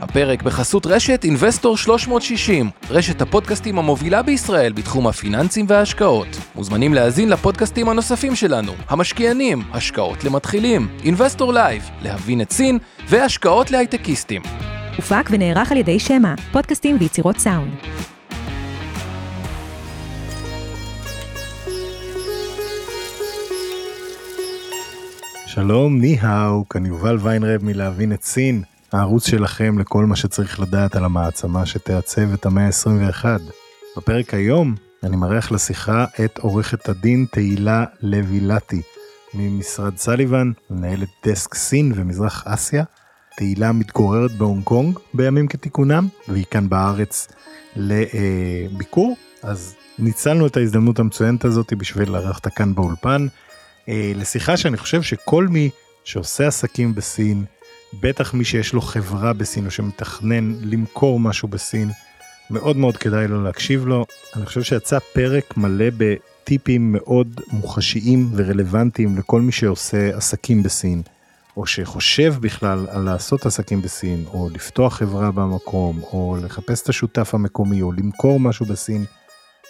הפרק בחסות רשת Investor 360, רשת הפודקאסטים המובילה בישראל בתחום הפיננסים וההשקעות. מוזמנים להאזין לפודקאסטים הנוספים שלנו, המשקיענים, השקעות למתחילים, Investor Live, להבין את סין והשקעות להייטקיסטים. הופק ונערך על ידי שמע, פודקאסטים ויצירות סאונד. שלום, ניהאו, כאן יובל ויינרב מלהבין את סין, הערוץ שלכם לכל מה שצריך לדעת על המעצמה שתעצב את המאה ה-21. בפרק היום אני מארח לשיחה את עורכת הדין תהילה לוי-לטי ממשרד סליבן, מנהלת דסק סין ומזרח אסיה. תהילה מתגוררת בהונג קונג בימים כתיקונם, והיא כאן בארץ לביקור, אז ניצלנו את ההזדמנות המצוינת הזאת בשביל לארח אותה כאן באולפן. אה, לשיחה שאני חושב שכל מי שעושה עסקים בסין, בטח מי שיש לו חברה בסין או שמתכנן למכור משהו בסין, מאוד מאוד כדאי לו להקשיב לו. אני חושב שיצא פרק מלא בטיפים מאוד מוחשיים ורלוונטיים לכל מי שעושה עסקים בסין, או שחושב בכלל על לעשות עסקים בסין, או לפתוח חברה במקום, או לחפש את השותף המקומי, או למכור משהו בסין.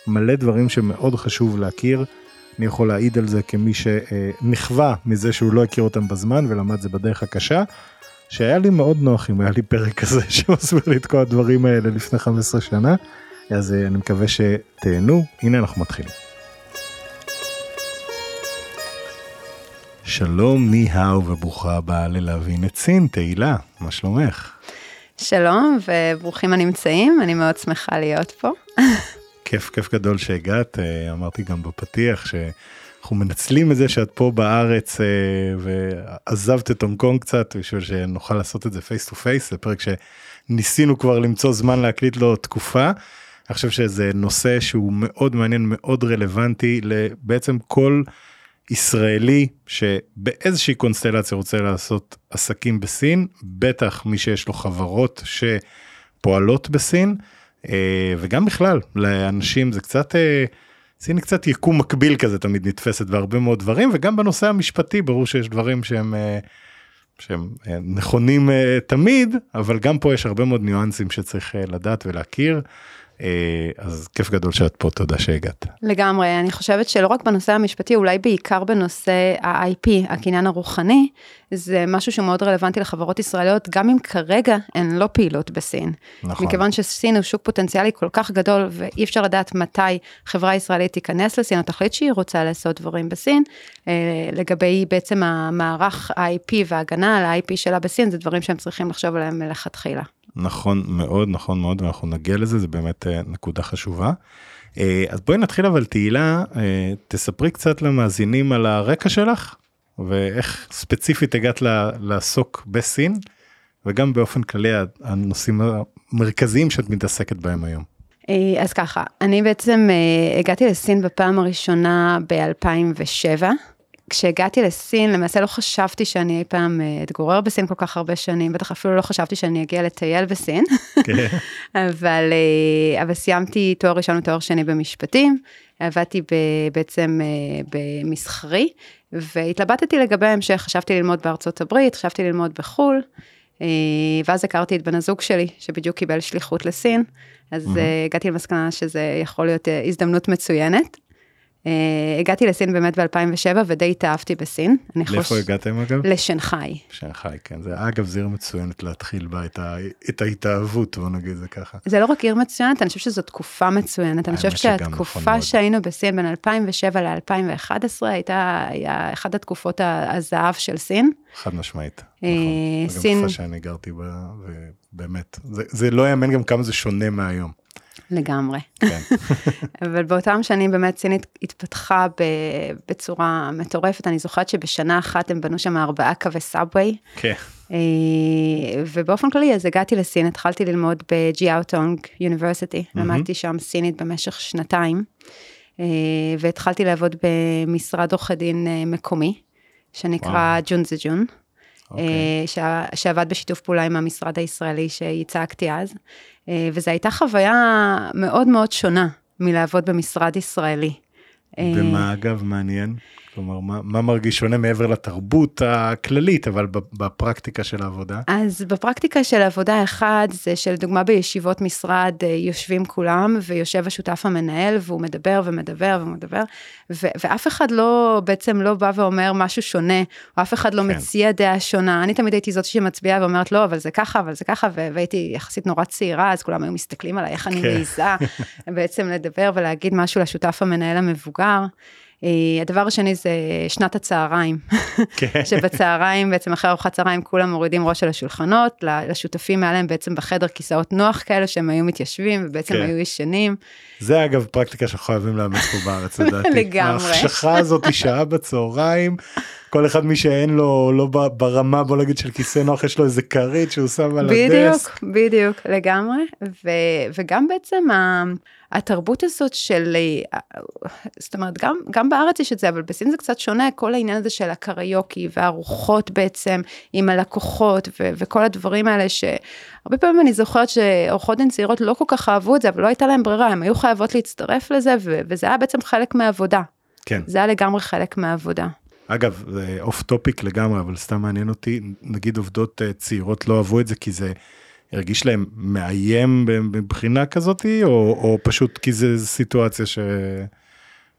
מלא דברים שמאוד חשוב להכיר. אני יכול להעיד על זה כמי שנכווה מזה שהוא לא הכיר אותם בזמן ולמד זה בדרך הקשה. שהיה לי מאוד נוח אם היה לי פרק כזה שמסביר לי את כל הדברים האלה לפני 15 שנה. אז אני מקווה שתהנו, הנה אנחנו מתחילים. שלום, ני-האו וברוכה הבאה ללהבין את סין, תהילה, מה שלומך? שלום וברוכים הנמצאים, אני מאוד שמחה להיות פה. כיף, כיף גדול שהגעת, אמרתי גם בפתיח שאנחנו מנצלים את זה שאת פה בארץ ועזבת את הונג קונג קצת בשביל שנוכל לעשות את זה פייס טו פייס, זה פרק שניסינו כבר למצוא זמן להקליט לו תקופה. אני חושב שזה נושא שהוא מאוד מעניין, מאוד רלוונטי לבעצם כל ישראלי שבאיזושהי קונסטלציה רוצה לעשות עסקים בסין, בטח מי שיש לו חברות שפועלות בסין. וגם בכלל לאנשים זה קצת סין קצת יקום מקביל כזה תמיד נתפסת בהרבה מאוד דברים וגם בנושא המשפטי ברור שיש דברים שהם שהם נכונים תמיד אבל גם פה יש הרבה מאוד ניואנסים שצריך לדעת ולהכיר. אז כיף גדול שאת פה, תודה שהגעת. לגמרי, אני חושבת שלא רק בנושא המשפטי, אולי בעיקר בנושא ה-IP, הקניין הרוחני, זה משהו שהוא מאוד רלוונטי לחברות ישראליות, גם אם כרגע הן לא פעילות בסין. נכון. מכיוון שסין הוא שוק פוטנציאלי כל כך גדול, ואי אפשר לדעת מתי חברה ישראלית תיכנס לסין, או תחליט שהיא רוצה לעשות דברים בסין, לגבי בעצם המערך ה-IP וההגנה על ה-IP שלה בסין, זה דברים שהם צריכים לחשוב עליהם מלכתחילה. נכון מאוד נכון מאוד ואנחנו נגיע לזה זה באמת נקודה חשובה. אז בואי נתחיל אבל תהילה תספרי קצת למאזינים על הרקע שלך ואיך ספציפית הגעת לעסוק בסין וגם באופן כללי הנושאים המרכזיים שאת מתעסקת בהם היום. אז ככה אני בעצם הגעתי לסין בפעם הראשונה ב-2007. כשהגעתי לסין, למעשה לא חשבתי שאני אי פעם אתגורר בסין כל כך הרבה שנים, בטח אפילו לא חשבתי שאני אגיע לטייל בסין, אבל, אבל סיימתי תואר ראשון ותואר שני במשפטים, עבדתי בעצם במסחרי, והתלבטתי לגבי ההמשך, חשבתי ללמוד בארצות הברית, חשבתי ללמוד בחו"ל, ואז הכרתי את בן הזוג שלי, שבדיוק קיבל שליחות לסין, אז mm-hmm. הגעתי למסקנה שזה יכול להיות הזדמנות מצוינת. Uh, הגעתי לסין באמת ב-2007 ודי התאהבתי בסין. לאיפה חוש... הגעתם אגב? לשנגחאי. שנגחאי, כן. זה אגב זו עיר מצוינת להתחיל בה את, ה... את ההתאהבות, בוא נגיד זה ככה. זה לא רק עיר מצוינת, אני חושבת שזו תקופה מצוינת. אני חושבת שהתקופה נכון שהיינו בסין בין 2007 ל-2011 הייתה היה אחת התקופות הזהב של סין. חד משמעית. Uh, נכון. סין... גם תקופה שאני גרתי בה, ובאמת, זה, זה לא יאמן גם כמה זה שונה מהיום. לגמרי. כן. אבל באותם שנים באמת סינית התפתחה בצורה מטורפת, אני זוכרת שבשנה אחת הם בנו שם ארבעה קווי סאבווי. כן. ובאופן כללי אז הגעתי לסין, התחלתי ללמוד בג'יאוטונג יוניברסיטי, למדתי שם סינית במשך שנתיים, והתחלתי לעבוד במשרד עורכי דין מקומי, שנקרא ג'ונזה ג'ון. Okay. אוקיי. שעבד בשיתוף פעולה עם המשרד הישראלי שייצגתי אז, וזו הייתה חוויה מאוד מאוד שונה מלעבוד במשרד ישראלי. ומה אגב מעניין? כלומר, מה, מה מרגיש שונה מעבר לתרבות הכללית, אבל בפרקטיקה של העבודה? אז בפרקטיקה של העבודה, אחד, זה שלדוגמה בישיבות משרד אה, יושבים כולם, ויושב השותף המנהל, והוא מדבר ומדבר ומדבר, ו- ואף אחד לא, בעצם לא בא ואומר משהו שונה, או אף אחד לא כן. מציע דעה שונה. אני תמיד הייתי זאת שמצביעה ואומרת, לא, אבל זה ככה, אבל זה ככה, והייתי יחסית נורא צעירה, אז כולם היו מסתכלים עליי, איך אני כן. מעיזה בעצם לדבר ולהגיד משהו לשותף המנהל המבוגר. אה, הדבר השני זה שנת הצהריים, כן. שבצהריים בעצם אחרי ארוחת צהריים כולם מורידים ראש על השולחנות, לשותפים היה להם בעצם בחדר כיסאות נוח כאלה שהם היו מתיישבים ובעצם כן. היו ישנים. זה אגב פרקטיקה שאנחנו חייבים לאמץ פה בארץ לדעתי. לגמרי. ההחשכה הזאת היא שעה בצהריים. כל אחד מי שאין לו לא ברמה בוא נגיד של כיסא נוח יש לו איזה כרית שהוא שם על הדסק. בדיוק בדיוק לגמרי ו, וגם בעצם ה, התרבות הזאת של זאת אומרת גם גם בארץ יש את זה אבל בסין זה קצת שונה כל העניין הזה של הקריוקי והארוחות בעצם עם הלקוחות ו, וכל הדברים האלה שהרבה פעמים אני זוכרת שעורכות דין צעירות לא כל כך אהבו את זה אבל לא הייתה להם ברירה הם היו חייבות להצטרף לזה ו, וזה היה בעצם חלק מהעבודה. כן. זה היה לגמרי חלק מהעבודה. אגב, זה אוף טופיק לגמרי, אבל סתם מעניין אותי, נגיד עובדות אה, צעירות לא אהבו את זה כי זה הרגיש להם מאיים מבחינה כזאתי, או, או פשוט כי זה סיטואציה ש...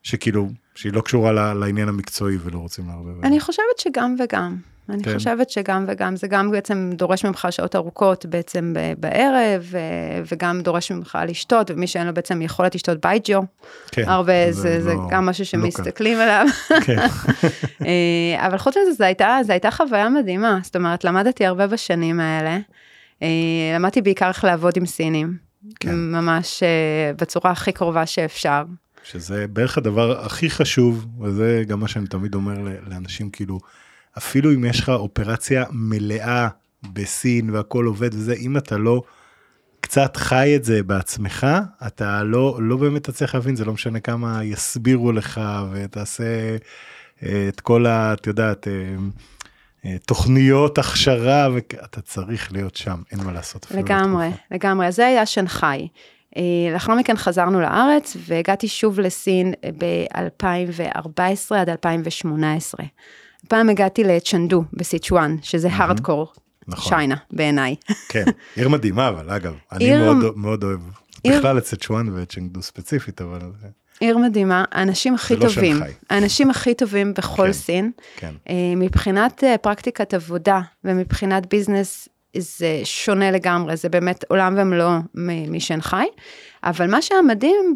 שכאילו, שהיא לא קשורה לעניין המקצועי ולא רוצים לערבב. אני חושבת שגם וגם. אני כן. חושבת שגם וגם, זה גם בעצם דורש ממך שעות ארוכות בעצם בערב, וגם דורש ממך לשתות, ומי שאין לו בעצם יכולת לשתות בייג'ו, כן, הרבה, זה, זה, זה לא, גם משהו לא שמסתכלים לא עליו. כן. אה, אבל חוץ מזה, זו הייתה, זו הייתה חוויה מדהימה, זאת אומרת, למדתי הרבה בשנים האלה. אה, למדתי בעיקר איך לעבוד עם סינים, כן. ממש אה, בצורה הכי קרובה שאפשר. שזה בערך הדבר הכי חשוב, וזה גם מה שאני תמיד אומר לאנשים, כאילו, אפילו אם יש לך אופרציה מלאה בסין והכל עובד וזה, אם אתה לא קצת חי את זה בעצמך, אתה לא, לא באמת תצליח להבין, זה לא משנה כמה יסבירו לך ותעשה אה, את כל ה... את יודעת, תוכניות הכשרה, ואתה צריך להיות שם, אין מה לעשות. לגמרי, לגמרי, אז זה היה שנגחאי. לאחר מכן חזרנו לארץ והגעתי שוב לסין ב-2014 עד 2018. פעם הגעתי לצ'נדו בסיצ'ואן, שזה הארדקור נכון. שיינה בעיניי. כן, עיר מדהימה אבל אגב, אני עיר... מאוד, מאוד אוהב, עיר... בכלל את סיצ'ואן וצ'נדו ספציפית, אבל... עיר מדהימה, האנשים הכי לא טובים, האנשים הכי טובים בכל כן, סין, כן. אה, מבחינת אה, פרקטיקת עבודה ומבחינת ביזנס זה שונה לגמרי, זה באמת עולם ומלואו משנגחאי. אבל מה שהיה מדהים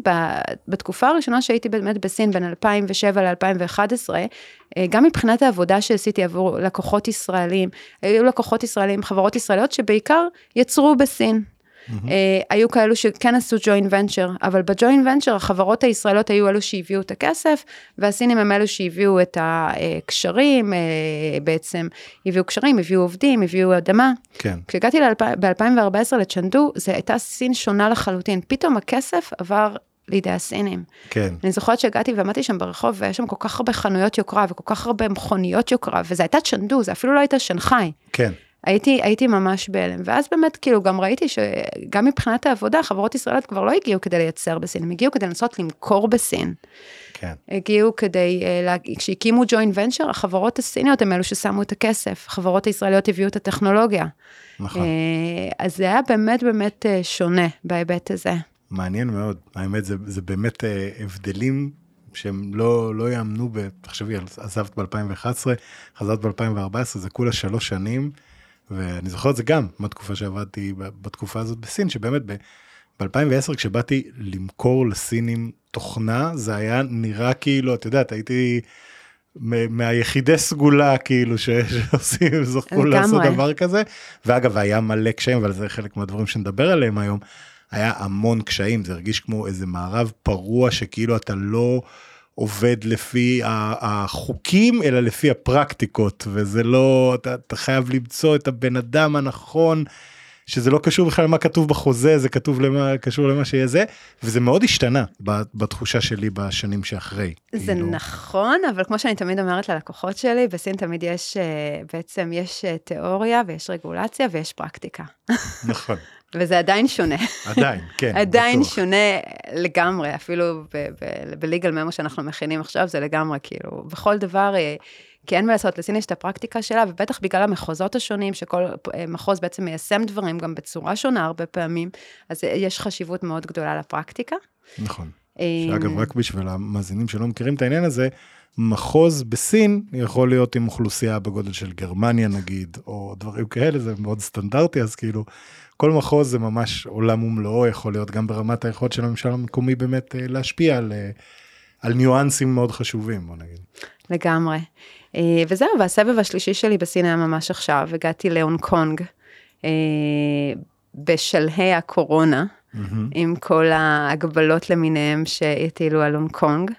בתקופה הראשונה שהייתי באמת בסין בין 2007 ל-2011, אה, גם מבחינת העבודה שעשיתי עבור לקוחות ישראלים, היו לקוחות ישראלים, חברות ישראליות שבעיקר יצרו בסין. Mm-hmm. היו כאלו שכן עשו ג'וינט ונצ'ר, אבל בג'וינט ונצ'ר החברות הישראליות היו אלו שהביאו את הכסף, והסינים הם אלו שהביאו את הקשרים, אה, בעצם הביאו קשרים, הביאו עובדים, הביאו אדמה. כן. כשהגעתי ב-2014 לצ'נדו, זו הייתה סין שונה לחלוטין, פתאום הכסף עבר לידי הסינים. כן. אני זוכרת שהגעתי ועמדתי שם ברחוב ויש שם כל כך הרבה חנויות יוקרה וכל כך הרבה מכוניות יוקרה, וזה הייתה צ'נדו, זה אפילו לא הייתה שנגחאי. כן. הייתי, הייתי ממש בהלם, ואז באמת כאילו גם ראיתי שגם מבחינת העבודה, חברות ישראליות כבר לא הגיעו כדי לייצר בסין, הם הגיעו כדי לנסות למכור בסין. כן. הגיעו כדי, אה, כשהקימו ג'וינט ונצ'ר, החברות הסיניות הם אלו ששמו את הכסף, החברות הישראליות הביאו את הטכנולוגיה. נכון. אה, אז זה היה באמת באמת אה, שונה בהיבט הזה. מעניין מאוד, האמת זה, זה באמת הבדלים שהם לא, לא יאמנו, תחשבי, עזבת ב-2011, חזרת ב-2014, זה כולה שלוש שנים. ואני זוכר את זה גם מהתקופה שעבדתי בתקופה הזאת בסין, שבאמת ב-2010 כשבאתי למכור לסינים תוכנה, זה היה נראה כאילו, את יודעת, הייתי מהיחידי סגולה כאילו שעושים, זוכרו לעשות דבר כזה, ואגב היה מלא קשיים, אבל זה חלק מהדברים שנדבר עליהם היום, היה המון קשיים, זה הרגיש כמו איזה מערב פרוע שכאילו אתה לא... עובד לפי החוקים אלא לפי הפרקטיקות וזה לא אתה, אתה חייב למצוא את הבן אדם הנכון שזה לא קשור בכלל למה כתוב בחוזה, זה כתוב למה, קשור למה שיהיה זה, וזה מאוד השתנה בתחושה שלי בשנים שאחרי. זה כאילו... נכון, אבל כמו שאני תמיד אומרת ללקוחות שלי, בסין תמיד יש, אה, בעצם יש אה, תיאוריה ויש רגולציה ויש פרקטיקה. נכון. וזה עדיין שונה. עדיין, כן. עדיין בטוח. שונה לגמרי, אפילו בליגל ממו שאנחנו מכינים עכשיו, זה לגמרי, כאילו, בכל דבר, אה, כי אין מה לעשות, לסין יש את הפרקטיקה שלה, ובטח בגלל המחוזות השונים, שכל אה, מחוז בעצם מיישם דברים גם בצורה שונה הרבה פעמים, אז יש חשיבות מאוד גדולה לפרקטיקה. נכון. אה, שאגב, רק בשביל המאזינים שלא מכירים את העניין הזה, מחוז בסין יכול להיות עם אוכלוסייה בגודל של גרמניה נגיד, או דברים כאלה, זה מאוד סטנדרטי, אז כאילו, כל מחוז זה ממש עולם ומלואו, יכול להיות גם ברמת היכולת של הממשל המקומי באמת אה, להשפיע על, אה, על ניואנסים מאוד חשובים, בוא נגיד. לגמרי. אה, וזהו, והסבב השלישי שלי בסין היה ממש עכשיו, הגעתי להונג קונג, בשלהי הקורונה, mm-hmm. עם כל ההגבלות למיניהם שהטילו על הונג קונג.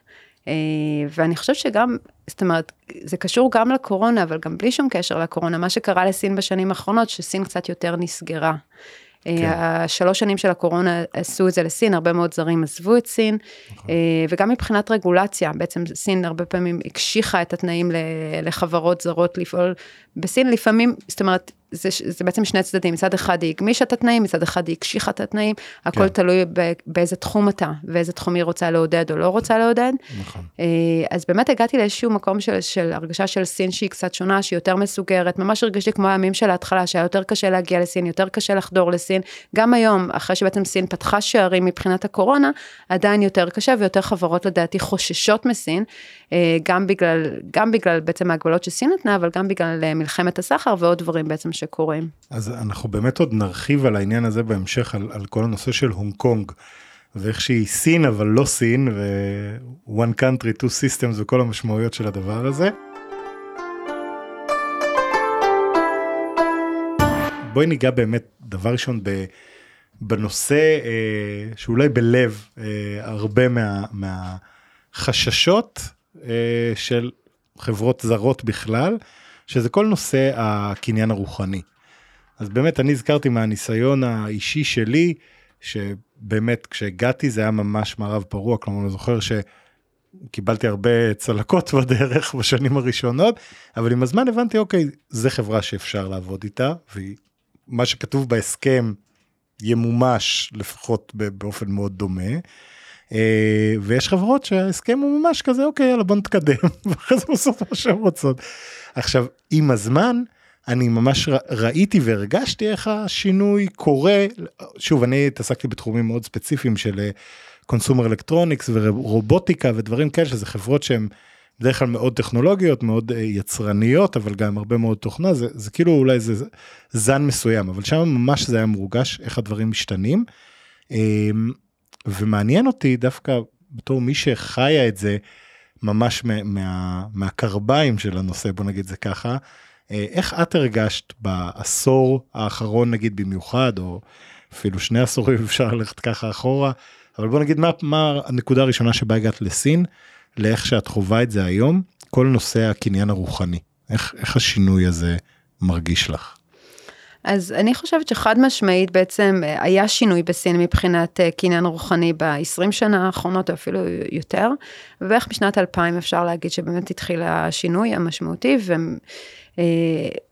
ואני חושבת שגם, זאת אומרת, זה קשור גם לקורונה, אבל גם בלי שום קשר לקורונה, מה שקרה לסין בשנים האחרונות, שסין קצת יותר נסגרה. כן. השלוש שנים של הקורונה עשו את זה לסין, הרבה מאוד זרים עזבו את סין, נכון. וגם מבחינת רגולציה, בעצם סין הרבה פעמים הקשיחה את התנאים לחברות זרות לפעול בסין, לפעמים, זאת אומרת, זה, זה בעצם שני צדדים, מצד אחד היא הגמישה את התנאים, מצד אחד היא הקשיחה את התנאים, הכל כן. תלוי ב, באיזה תחום אתה, ואיזה תחום היא רוצה לעודד או לא רוצה לעודד. נכון. אה, אז באמת הגעתי לאיזשהו מקום של, של הרגשה של סין שהיא קצת שונה, שהיא יותר מסוגרת, ממש הרגשתי כמו הימים של ההתחלה, שהיה יותר קשה להגיע לסין, יותר קשה לחדור לסין. גם היום, אחרי שבעצם סין פתחה שערים מבחינת הקורונה, עדיין יותר קשה ויותר חברות לדעתי חוששות מסין, אה, גם בגלל, גם בגלל בעצם ההגבלות שסין נתנה, אבל גם בגלל אה, מלחמת הסחר ועוד דברים בעצם שקורים. אז אנחנו באמת עוד נרחיב על העניין הזה בהמשך, על, על כל הנושא של הונג קונג. ואיך שהיא סין אבל לא סין ו-one country two systems וכל המשמעויות של הדבר הזה. בואי ניגע באמת דבר ראשון ב, בנושא אה, שאולי בלב אה, הרבה מה, מהחששות אה, של חברות זרות בכלל, שזה כל נושא הקניין הרוחני. אז באמת אני הזכרתי מהניסיון האישי שלי, שבאמת כשהגעתי זה היה ממש מערב פרוע, כלומר אני זוכר שקיבלתי הרבה צלקות בדרך בשנים הראשונות, אבל עם הזמן הבנתי אוקיי, זה חברה שאפשר לעבוד איתה, ומה שכתוב בהסכם ימומש לפחות באופן מאוד דומה. אה, ויש חברות שההסכם הוא ממש כזה אוקיי יאללה בוא נתקדם ואחרי זה עושות מה שהן רוצות. עכשיו עם הזמן אני ממש ראיתי והרגשתי איך השינוי קורה שוב אני התעסקתי בתחומים מאוד ספציפיים של קונסומר אלקטרוניקס ורובוטיקה ודברים כאלה שזה חברות שהן בדרך כלל מאוד טכנולוגיות מאוד אה, יצרניות אבל גם הרבה מאוד תוכנה זה, זה כאילו אולי זה זן מסוים אבל שם ממש זה היה מורגש איך הדברים משתנים. ומעניין אותי דווקא בתור מי שחיה את זה ממש מה, מה, מהקרביים של הנושא בוא נגיד זה ככה אה, איך את הרגשת בעשור האחרון נגיד במיוחד או אפילו שני עשורים אפשר ללכת ככה אחורה אבל בוא נגיד מה, מה הנקודה הראשונה שבה הגעת לסין לאיך שאת חווה את זה היום כל נושא הקניין הרוחני איך, איך השינוי הזה מרגיש לך. אז אני חושבת שחד משמעית בעצם אה, היה שינוי בסין מבחינת אה, קניין רוחני ב-20 שנה האחרונות, או אפילו יותר, ובערך בשנת 2000 אפשר להגיד שבאמת התחיל השינוי המשמעותי,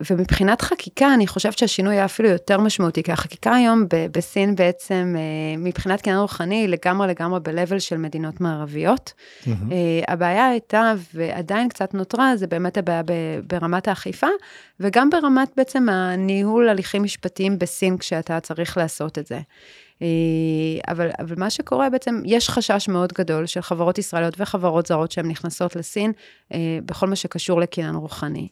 ומבחינת חקיקה, אני חושבת שהשינוי היה אפילו יותר משמעותי, כי החקיקה היום בסין בעצם, אה, מבחינת קניין רוחני, לגמרי לגמרי ב-level של מדינות מערביות. Mm-hmm. הבעיה הייתה, ועדיין קצת נותרה, זה באמת הבעיה ברמת האכיפה, וגם ברמת בעצם הניהול הליכים משפטיים בסין, כשאתה צריך לעשות את זה. אבל, אבל מה שקורה בעצם, יש חשש מאוד גדול של חברות ישראליות וחברות זרות שהן נכנסות לסין, בכל מה שקשור לקניין רוחני.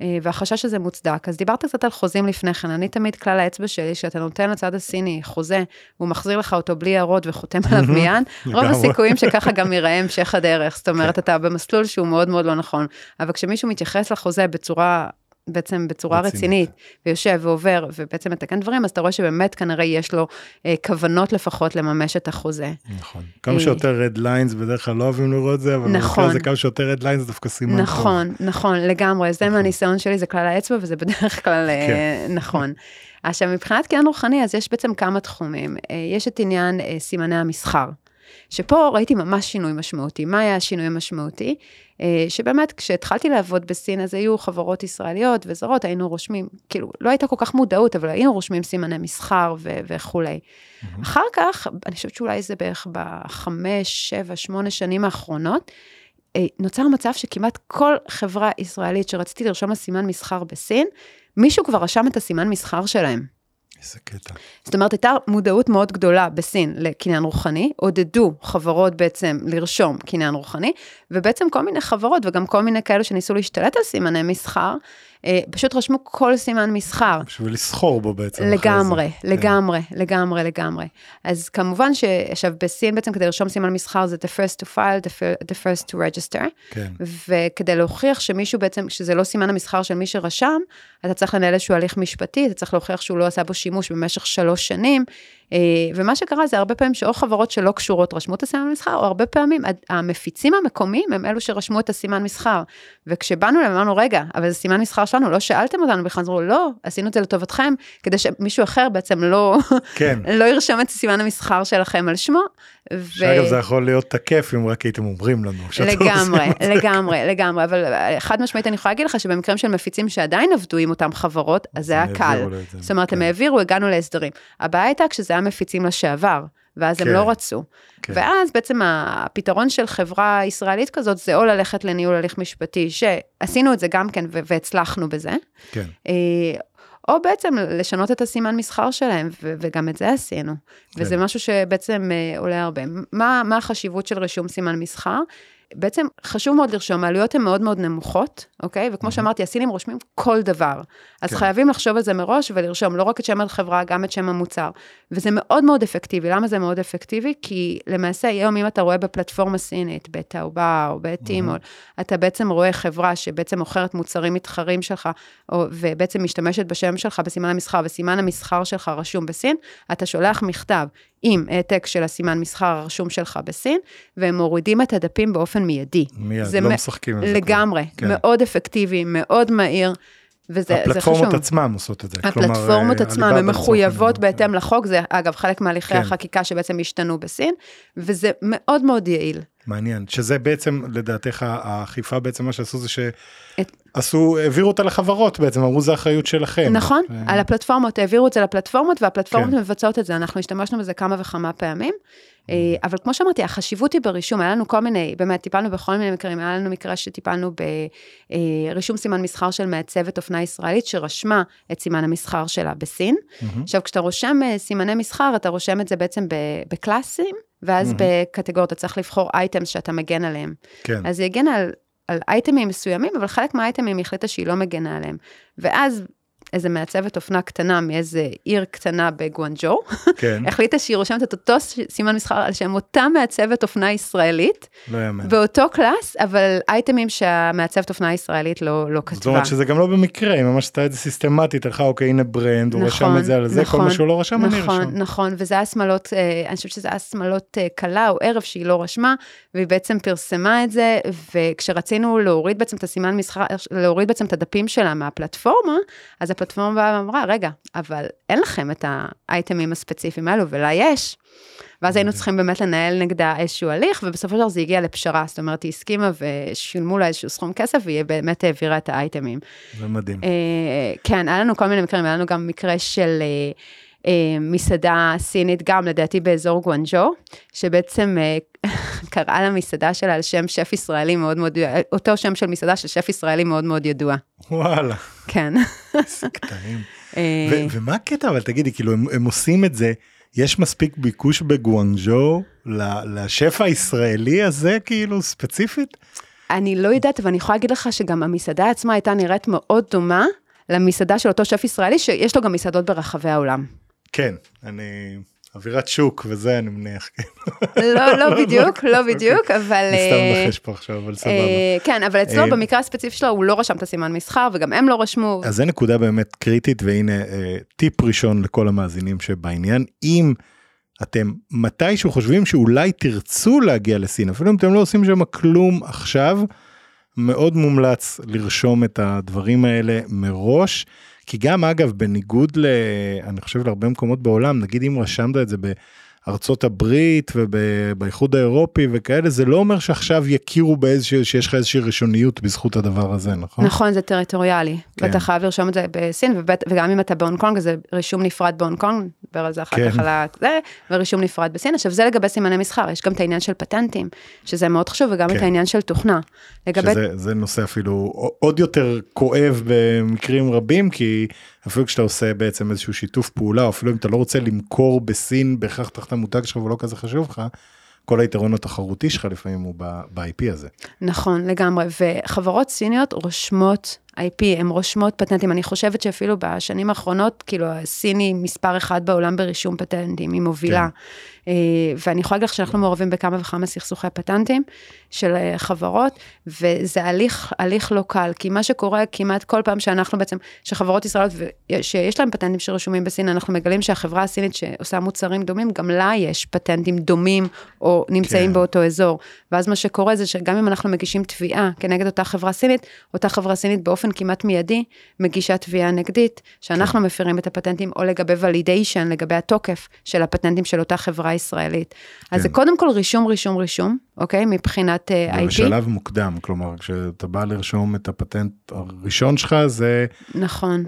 אה, והחשש הזה מוצדק. אז דיברת קצת על חוזים לפני כן, אני תמיד כלל האצבע שלי, שאתה נותן לצד הסיני חוזה, הוא מחזיר לך אותו בלי הערות וחותם עליו מיד, רוב הסיכויים שככה גם ייראה המשך הדרך, זאת אומרת, כן. אתה במסלול שהוא מאוד מאוד לא נכון. אבל כשמישהו מתייחס לחוזה בצורה בעצם בצורה רצינית. רצינית, ויושב ועובר ובעצם מתקן דברים, אז אתה רואה שבאמת כנראה יש לו אה, כוונות לפחות לממש את החוזה. נכון. כמה אה. שיותר red lines, בדרך כלל לא אוהבים לראות זה, אבל במקרה נכון. הזה כמה שיותר lines זה דווקא סימן טוב. נכון, נכון, לגמרי, זה מהניסיון שלי, זה כלל האצבע וזה בדרך כלל אה, כן. נכון. עכשיו, מבחינת קניין רוחני, אז יש בעצם כמה תחומים. אה, יש את עניין אה, סימני המסחר, שפה ראיתי ממש שינוי משמעותי. מה היה השינוי המשמעותי? אה, שבאמת, כשהתחלתי לעבוד בסין, אז היו חברות ישראליות וזרות, היינו רושמים, כאילו, לא הייתה כל כך מודעות, אבל היינו רושמים סימני מסחר ו- וכולי. אחר כך, אני חושבת שאולי זה בערך בחמש, שבע, שמונה שנים האחרונות, אה, נוצר מצב שכמעט כל חברה ישראלית שרציתי לרשום לה סימן מסחר בסין, מישהו כבר רשם את הסימן מסחר שלהם. איזה קטע. זאת אומרת, הייתה מודעות מאוד גדולה בסין לקניין רוחני, עודדו חברות בעצם לרשום קניין רוחני, ובעצם כל מיני חברות וגם כל מיני כאלו שניסו להשתלט על סימני מסחר, פשוט רשמו כל סימן מסחר. בשביל לסחור בו בעצם. לגמרי, זה. לגמרי, לגמרי, לגמרי. אז כמובן שעכשיו בסין בעצם כדי לרשום סימן מסחר זה the first to file, the fir- the first to register, כן. וכדי להוכיח שמישהו בעצם, שזה לא סימן המסחר של מי שרשם, אתה צריך לנהל איזשהו הליך משפטי, אתה צריך להוכיח שהוא לא עשה בו שימוש במשך שלוש שנים, אה, ומה שקרה זה הרבה פעמים שאו חברות שלא קשורות רשמו את הסימן מסחר, או הרבה פעמים המפיצים המקומיים הם אלו שרשמו את הסימן מסחר. וכשבאנו אליהם אמרנו, רגע, אבל זה סימן מסחר שלנו, לא שאלתם אותנו בכלל, אמרו, לא, עשינו את זה לטובתכם, כדי שמישהו אחר בעצם לא, כן. לא ירשום את סימן המסחר שלכם על שמו. ו... שאגב זה יכול להיות תקף אם רק הייתם אומרים לנו. לגמרי. לגמרי, לגמרי, אבל אה, חד משמעית אני יכולה להגיד לך שבמקרים של מפיצים שעדיין עבדו עם אותם חברות, אז זה הם היה קל. זאת אומרת, הם כן. העבירו, הגענו להסדרים. הבעיה הייתה כשזה היה מפיצים לשעבר, ואז הם כן. לא רצו. כן. ואז בעצם הפתרון של חברה ישראלית כזאת, זה או ללכת לניהול הליך משפטי, שעשינו את זה גם כן והצלחנו בזה, כן. או בעצם לשנות את הסימן מסחר שלהם, ו- וגם את זה עשינו. כן. וזה משהו שבעצם אה, עולה הרבה. מה, מה החשיבות של רישום סימן מסחר? בעצם חשוב מאוד לרשום, העלויות הן מאוד מאוד נמוכות, אוקיי? וכמו שאמרתי, הסינים רושמים כל דבר. אז כן. חייבים לחשוב על זה מראש ולרשום לא רק את שם החברה, גם את שם המוצר. וזה מאוד מאוד אפקטיבי. למה זה מאוד אפקטיבי? כי למעשה היום אם אתה רואה בפלטפורמה סינית, בטאובה או בטימול, אתה בעצם רואה חברה שבעצם מוכרת מוצרים מתחרים שלך, או, ובעצם משתמשת בשם שלך בסימן המסחר, וסימן המסחר שלך רשום בסין, אתה שולח מכתב עם העתק של הסימן מסחר הרשום שלך בסין, והם מורידים את הדפים באופן מיידי. מיד, זה לא מ- משחקים על זה. לגמרי. כן. מאוד אפקטיבי, מאוד מהיר, וזה זה חשוב. הפלטפורמות עצמם עושות את זה. כלומר, הפלטפורמות אה, עצמם, הן מחויבות. בהתאם לחוק, זה אגב חלק מהליכי כן. החקיקה שבעצם השתנו בסין, וזה מאוד מאוד יעיל. מעניין, שזה בעצם, לדעתך, האכיפה בעצם מה שעשו זה את- שעשו, העבירו אותה לחברות בעצם, אמרו זה אחריות שלכם. נכון, ו- על הפלטפורמות, העבירו את זה לפלטפורמות, והפלטפורמות כן. מבצעות את זה, אנחנו השתמשנו בזה כמה וכמה פעמים. אה, אבל כמו שאמרתי, החשיבות היא ברישום, היה לנו כל מיני, באמת, טיפלנו בכל מיני מקרים, היה לנו מקרה שטיפלנו ברישום סימן מסחר של מעצבת אופנה ישראלית, שרשמה את סימן המסחר שלה בסין. עכשיו, כשאתה רושם אה, סימני מסחר, אתה רושם את זה בעצם בקלאסים, ואז בקטגוריות, אתה צריך לבחור אייטמס שאתה מגן עליהם. כן, אז היא הגנה על, על אייטמים מסוימים, אבל חלק מהאייטמים היא החליטה שהיא לא מגנה עליהם. ואז איזה מעצבת אופנה קטנה מאיזה עיר קטנה בגואנג'ו, כן, החליטה שהיא רושמת את אותו סימן מסחר על שם אותה מעצבת אופנה ישראלית, לא יאמן. באותו קלאס, אבל אייטמים שהמעצבת אופנה הישראלית לא, לא כתבה. זאת אומרת שזה גם לא במקרה, היא ממש עשתה את זה סיסטמטית, הלכה אוקיי הנה ברנד, הוא רשם את זה על זה, כל מה שהוא לא רשם אני נכון, רשם. נכון, וזה היה שמאלות, אה, אני חושבת שזה היה שמאלות אה, קלה או ערב שהיא לא רשמה, והיא בעצם פרסמה את זה, וכשרצינו להוריד בעצם את הסימן מסחר, להוריד בעצם את הדפים שלה מהפלטפורמה, אז הפלטפורמה באה ואמרה, רגע, אבל אין לכם את האייטמים הספציפיים האלו, ולה יש. ואז היינו צריכים באמת לנהל נגדה איזשהו הליך, ובסופו של דבר זה הגיע לפשרה, זאת אומרת, היא הסכימה ושילמו לה איזשהו סכום כסף, והיא באמת העבירה את האייטמים. זה מדהים. אה, כן, היה לנו כל מיני מקרים, היה לנו גם מקרה של אה, מסעדה סינית, גם לדעתי באזור גואנג'ו, שבעצם אה, קראה למסעדה שלה על שם שף ישראלי מאוד מאוד, אותו שם של מסעדה של שף ישראלי מאוד מאוד ידוע. וואלה, כן. איזה קטעים. אה, ומה הקטע אבל תגידי כאילו הם, הם עושים את זה יש מספיק ביקוש בגואנג'ו לשף הישראלי הזה כאילו ספציפית? אני לא יודעת, אבל אני יכולה להגיד לך שגם המסעדה עצמה הייתה נראית מאוד דומה למסעדה של אותו שף ישראלי, שיש לו גם מסעדות ברחבי העולם. כן אני אווירת שוק וזה אני מניח. כן. לא, לא בדיוק, לא בדיוק, אבל... אני סתם אה, מנחש פה עכשיו, אבל סבבה. אה, כן, אבל אצלו אה, במקרה הספציפי שלו הוא לא רשם את הסימן מסחר וגם הם לא רשמו. אז זה נקודה באמת קריטית והנה טיפ ראשון לכל המאזינים שבעניין אם אתם מתישהו חושבים שאולי תרצו להגיע לסין אפילו אם אתם לא עושים שם כלום עכשיו מאוד מומלץ לרשום את הדברים האלה מראש כי גם אגב בניגוד ל... אני חושב להרבה מקומות בעולם נגיד אם רשמת את זה בארצות הברית ובאיחוד האירופי וכאלה זה לא אומר שעכשיו יכירו באיזשהו שיש לך איזושהי ראשוניות בזכות הדבר הזה נכון? נכון, זה טריטוריאלי, כן. ואתה חייב לרשום את זה בסין, ובט- וגם אם אתה בהונג קונג, זה רישום נפרד בהונג קונג, נדבר על זה אחר כן. כך על. זה, ורישום נפרד בסין. עכשיו, זה לגבי סימני מסחר, יש גם את העניין של פטנטים, שזה מאוד חשוב, וגם כן. את העניין של תוכנה. לגבי... שזה זה נושא אפילו עוד יותר כואב במקרים רבים כי אפילו כשאתה עושה בעצם איזשהו שיתוף פעולה אפילו אם אתה לא רוצה למכור בסין בהכרח תחת המותג שלך ולא כזה חשוב לך. כל היתרון התחרותי שלך לפעמים הוא ב-IP הזה. נכון, לגמרי, וחברות סיניות רושמות IP, הן רושמות פטנטים, אני חושבת שאפילו בשנים האחרונות, כאילו, הסין היא מספר אחד בעולם ברישום פטנטים, היא מובילה. אה, ואני יכולה להגיד לך שאנחנו מעורבים בכמה וכמה סכסוכי פטנטים של אה, חברות, וזה הליך, הליך לא קל, כי מה שקורה כמעט כל פעם שאנחנו בעצם, שחברות ישראליות, שיש להם פטנטים שרשומים בסין, אנחנו מגלים שהחברה הסינית שעושה מוצרים דומים, גם לה יש פטנטים דומים, או נמצאים כן. באותו אזור. ואז מה שקורה זה שגם אם אנחנו מגישים תביעה כנגד אותה חברה סינית, אותה חברה סינית באופן כמעט מיידי מגישה תביעה נגדית, שאנחנו כן. מפרים את הפטנטים, או לגבי ולידיישן, לגבי התוקף של הפטנטים של אותה חברה ישראלית. אז כן. זה קודם כל רישום, רישום, רישום, אוקיי? מבחינת uh, IP. בשלב מוקדם כלומר כשאתה בא לרשום את הפטנט הראשון שלך זה נכון,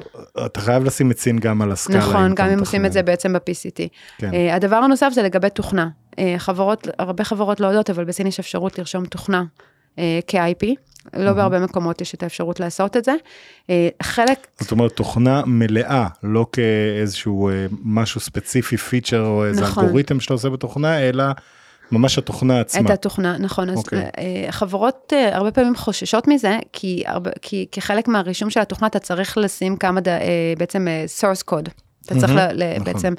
אתה חייב לשים את סין גם על הסקאלה. נכון, גם אם עושים את זה. בעצם ב-PCT. כן. Uh, הדבר הנוסף זה לגבי תוכנה. Uh, חברות, הרבה חברות לא יודעות, אבל בסין יש אפשרות לרשום תוכנה uh, כ-IP. לא בהרבה מקומות יש את האפשרות לעשות את זה. אה, חלק, זאת אומרת תוכנה מלאה לא כאיזשהו אה, משהו ספציפי פיצ'ר או איזה נכון. אלגוריתם שאתה עושה בתוכנה אלא ממש התוכנה עצמה. את התוכנה, נכון, אז אוקיי. אה, חברות הרבה פעמים חוששות מזה, כי, הרבה, כי כחלק מהרישום של התוכנה אתה צריך לשים כמה, ד, בעצם source code. אתה צריך נכון. בעצם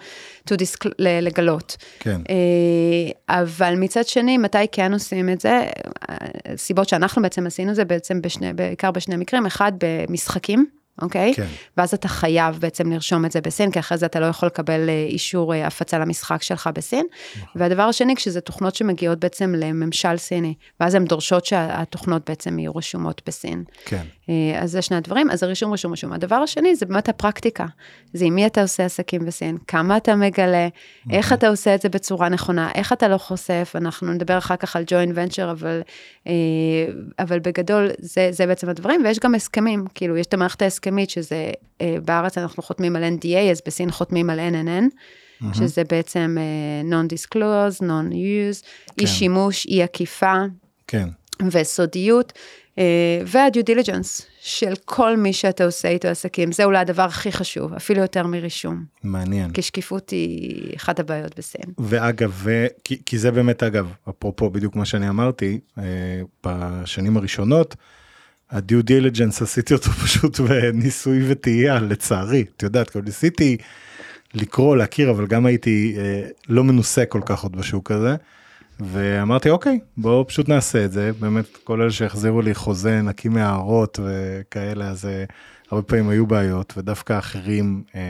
to ל- לגלות. כן. אה, אבל מצד שני, מתי כן עושים את זה? הסיבות שאנחנו בעצם עשינו זה בעצם בשני, בעיקר בשני מקרים, אחד במשחקים. אוקיי? כן. ואז אתה חייב בעצם לרשום את זה בסין, כי אחרי זה אתה לא יכול לקבל אה, אישור אה, הפצה למשחק שלך בסין. נכון. והדבר השני, כשזה תוכנות שמגיעות בעצם לממשל סיני, ואז הן דורשות שהתוכנות בעצם יהיו רשומות בסין. כן. אה, אז זה שני הדברים, אז זה רישום, רישום. הדבר השני זה באמת הפרקטיקה. זה עם מי אתה עושה עסקים בסין, כמה אתה מגלה, איך אתה עושה את זה בצורה נכונה, איך אתה לא חושף, אנחנו נדבר אחר כך על ג'וינט ונצ'ר, אבל, אה, אבל בגדול זה, זה בעצם הדברים, ויש גם הסכמים, כאילו יש את המערכת ההסכמית, שזה אה, בארץ אנחנו חותמים על NDA, אז בסין חותמים על NNN. שזה בעצם אה, non-disclose, non-use, אי שימוש, אי עקיפה, כן. וסודיות, וה-due diligence של כל מי שאתה עושה איתו עסקים. זה אולי הדבר הכי חשוב, אפילו יותר מרישום. מעניין. כי שקיפות היא אחת הבעיות בסין. ואגב, ו... כי, כי זה באמת אגב, אפרופו בדיוק מה שאני אמרתי, אה, בשנים הראשונות, הדיו דיליג'נס עשיתי אותו פשוט בניסוי וטעייה לצערי, את יודעת, כאילו ניסיתי לקרוא, להכיר, אבל גם הייתי אה, לא מנוסה כל כך עוד בשוק הזה. ואמרתי אוקיי בואו פשוט נעשה את זה באמת כל אלה שהחזירו לי חוזה נקי מהערות וכאלה אז אה, הרבה פעמים היו בעיות ודווקא האחרים אה,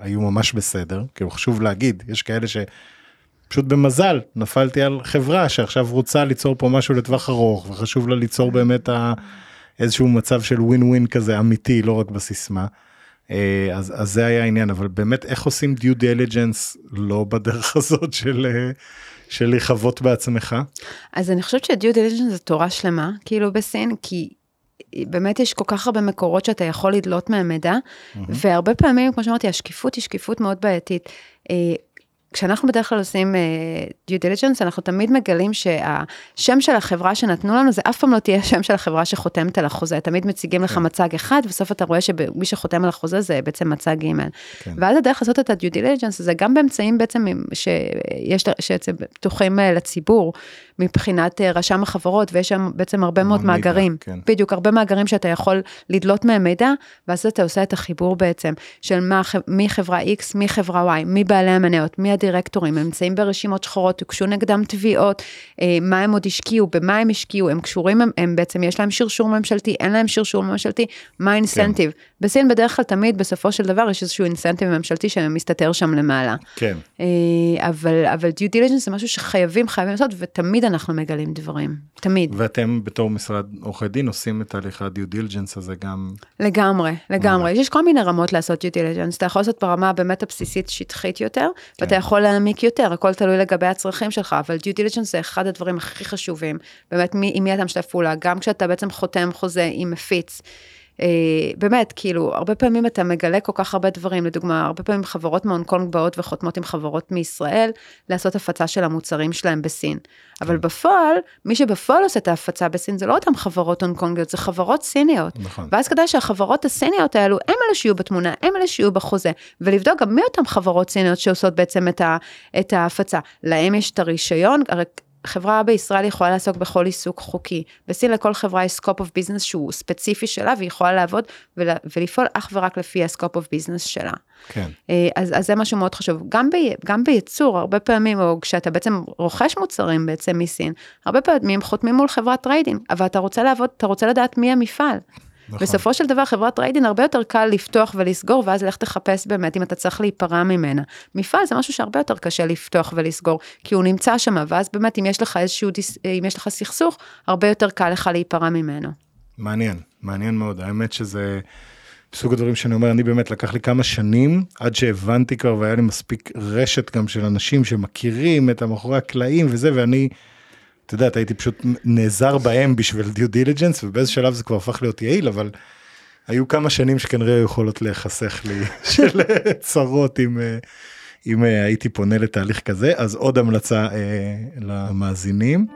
היו ממש בסדר כאילו חשוב להגיד יש כאלה שפשוט במזל נפלתי על חברה שעכשיו רוצה ליצור פה משהו לטווח ארוך וחשוב לה ליצור באמת ה, איזשהו מצב של ווין ווין כזה אמיתי לא רק בסיסמה. אה, אז, אז זה היה העניין אבל באמת איך עושים דיו דיליג'נס לא בדרך הזאת של. אה, של לחוות בעצמך. אז אני חושבת שדיו דיליג'נס זה תורה שלמה, כאילו בסין, כי באמת יש כל כך הרבה מקורות שאתה יכול לדלות מהם מידע, והרבה פעמים, כמו שאמרתי, השקיפות היא שקיפות מאוד בעייתית. כשאנחנו בדרך כלל עושים uh, due diligence, אנחנו תמיד מגלים שהשם של החברה שנתנו לנו, זה אף פעם לא תהיה השם של החברה שחותמת על החוזה. תמיד מציגים לך מצג אחד, בסוף אתה רואה שמי שחותם על החוזה זה בעצם מצג ג'. כן. ואז הדרך לעשות את ה-due diligence זה גם באמצעים בעצם שיש, שבעצם פתוחים אה, לציבור, מבחינת אה, רשם החברות, ויש שם בעצם הרבה מאוד מידע, מאגרים. כן. בדיוק, הרבה מאגרים שאתה יכול לדלות מהם מידע, ואז אתה עושה את החיבור בעצם, של מה, מי חברה X, מי חברה Y, מי בעלי המניות, מי דירקטורים, הם נמצאים ברשימות שחורות, הוגשו נגדם תביעות, אה, מה הם עוד השקיעו, במה הם השקיעו, הם קשורים, הם, הם בעצם, יש להם שרשור ממשלתי, אין להם שרשור ממשלתי, מה האינסנטיב? כן. בסין בדרך כלל תמיד, בסופו של דבר, יש איזשהו אינסנטיב ממשלתי שמסתתר שם למעלה. כן. אה, אבל, אבל due diligence זה משהו שחייבים, חייבים לעשות, ותמיד אנחנו מגלים דברים, תמיד. ואתם בתור משרד עורכי דין עושים את תהליך ה-due diligence הזה גם... לגמרי, לגמרי. יש כל מיני רמות לעשות due diligence, אתה יכול לעשות ברמה באמת הבסיסית שטחית יותר, כן. ואתה יכול להעמיק יותר, הכל תלוי לגבי הצרכים שלך, אבל due diligence זה אחד הדברים הכי חשובים, באמת מי, עם מי אתה משתף פעולה, גם כשאתה בעצם חותם חוזה עם מפיץ. אה, באמת, כאילו, הרבה פעמים אתה מגלה כל כך הרבה דברים, לדוגמה, הרבה פעמים חברות מהונג קונג באות וחותמות עם חברות מישראל, לעשות הפצה של המוצרים שלהם בסין. אבל כן. בפועל, מי שבפועל עושה את ההפצה בסין, זה לא אותן חברות הונג קונגיות, זה חברות סיניות. נכון. ואז כדאי שהחברות הסיניות האלו, הם אלה שיהיו בתמונה, הם אלה שיהיו בחוזה, ולבדוק גם מי אותן חברות סיניות שעושות בעצם את, ה, את ההפצה. להם יש את הרישיון, הרי חברה בישראל יכולה לעסוק בכל עיסוק חוקי. בסין לכל חברה יש scope of business שהוא ספציפי שלה, והיא יכולה לעבוד ולפעול אך ורק לפי ה-scope of business שלה. כן. אה, אז, אז זה משהו מאוד חשוב. גם, ב, גם בייצור, הרבה פעמים, או כשאתה בעצם רוכש מוצרים בעצם מסין, הרבה פעמים חותמים מול חברת טריידינג, אבל אתה רוצה לעבוד, אתה רוצה לדעת מי המפעל. נכון. בסופו של דבר חברת טריידינג הרבה יותר קל לפתוח ולסגור, ואז לך תחפש באמת אם אתה צריך להיפרע ממנה. מפעל זה משהו שהרבה יותר קשה לפתוח ולסגור, כי הוא נמצא שם, ואז באמת אם יש לך איזשהו, אם יש לך סכסוך, הרבה יותר קל לך להיפרע ממנו. מעניין, מעניין מאוד. האמת שזה סוג הדברים שאני אומר, אני באמת לקח לי כמה שנים עד שהבנתי כבר והיה לי מספיק רשת גם של אנשים שמכירים את המאחורי הקלעים וזה, ואני... את יודעת, הייתי פשוט נעזר בהם בשביל דיו דיליג'נס, ובאיזה שלב זה כבר הפך להיות יעיל, אבל היו כמה שנים שכנראה יכולות להיחסך לי של צרות אם, אה, אם אה, הייתי פונה לתהליך כזה, אז עוד המלצה אה, למאזינים.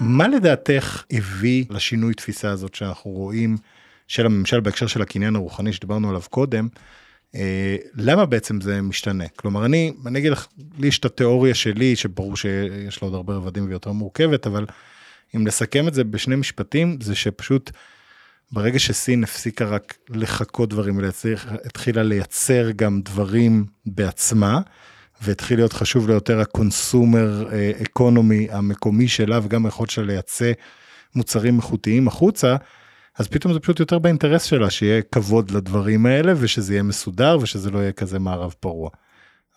מה לדעתך הביא לשינוי תפיסה הזאת שאנחנו רואים של הממשל בהקשר של הקניין הרוחני שדיברנו עליו קודם, למה בעצם זה משתנה? כלומר, אני, אני אגיד לך, לי יש את התיאוריה שלי, שברור שיש לה עוד הרבה רבדים ויותר מורכבת, אבל אם נסכם את זה בשני משפטים, זה שפשוט ברגע שסין הפסיקה רק לחכות דברים, התחילה לייצר גם דברים בעצמה, והתחיל להיות חשוב לה יותר הקונסומר אקונומי המקומי שלה, וגם היכולת שלה לייצא מוצרים איכותיים החוצה, אז פתאום זה פשוט יותר באינטרס שלה שיהיה כבוד לדברים האלה ושזה יהיה מסודר ושזה לא יהיה כזה מערב פרוע.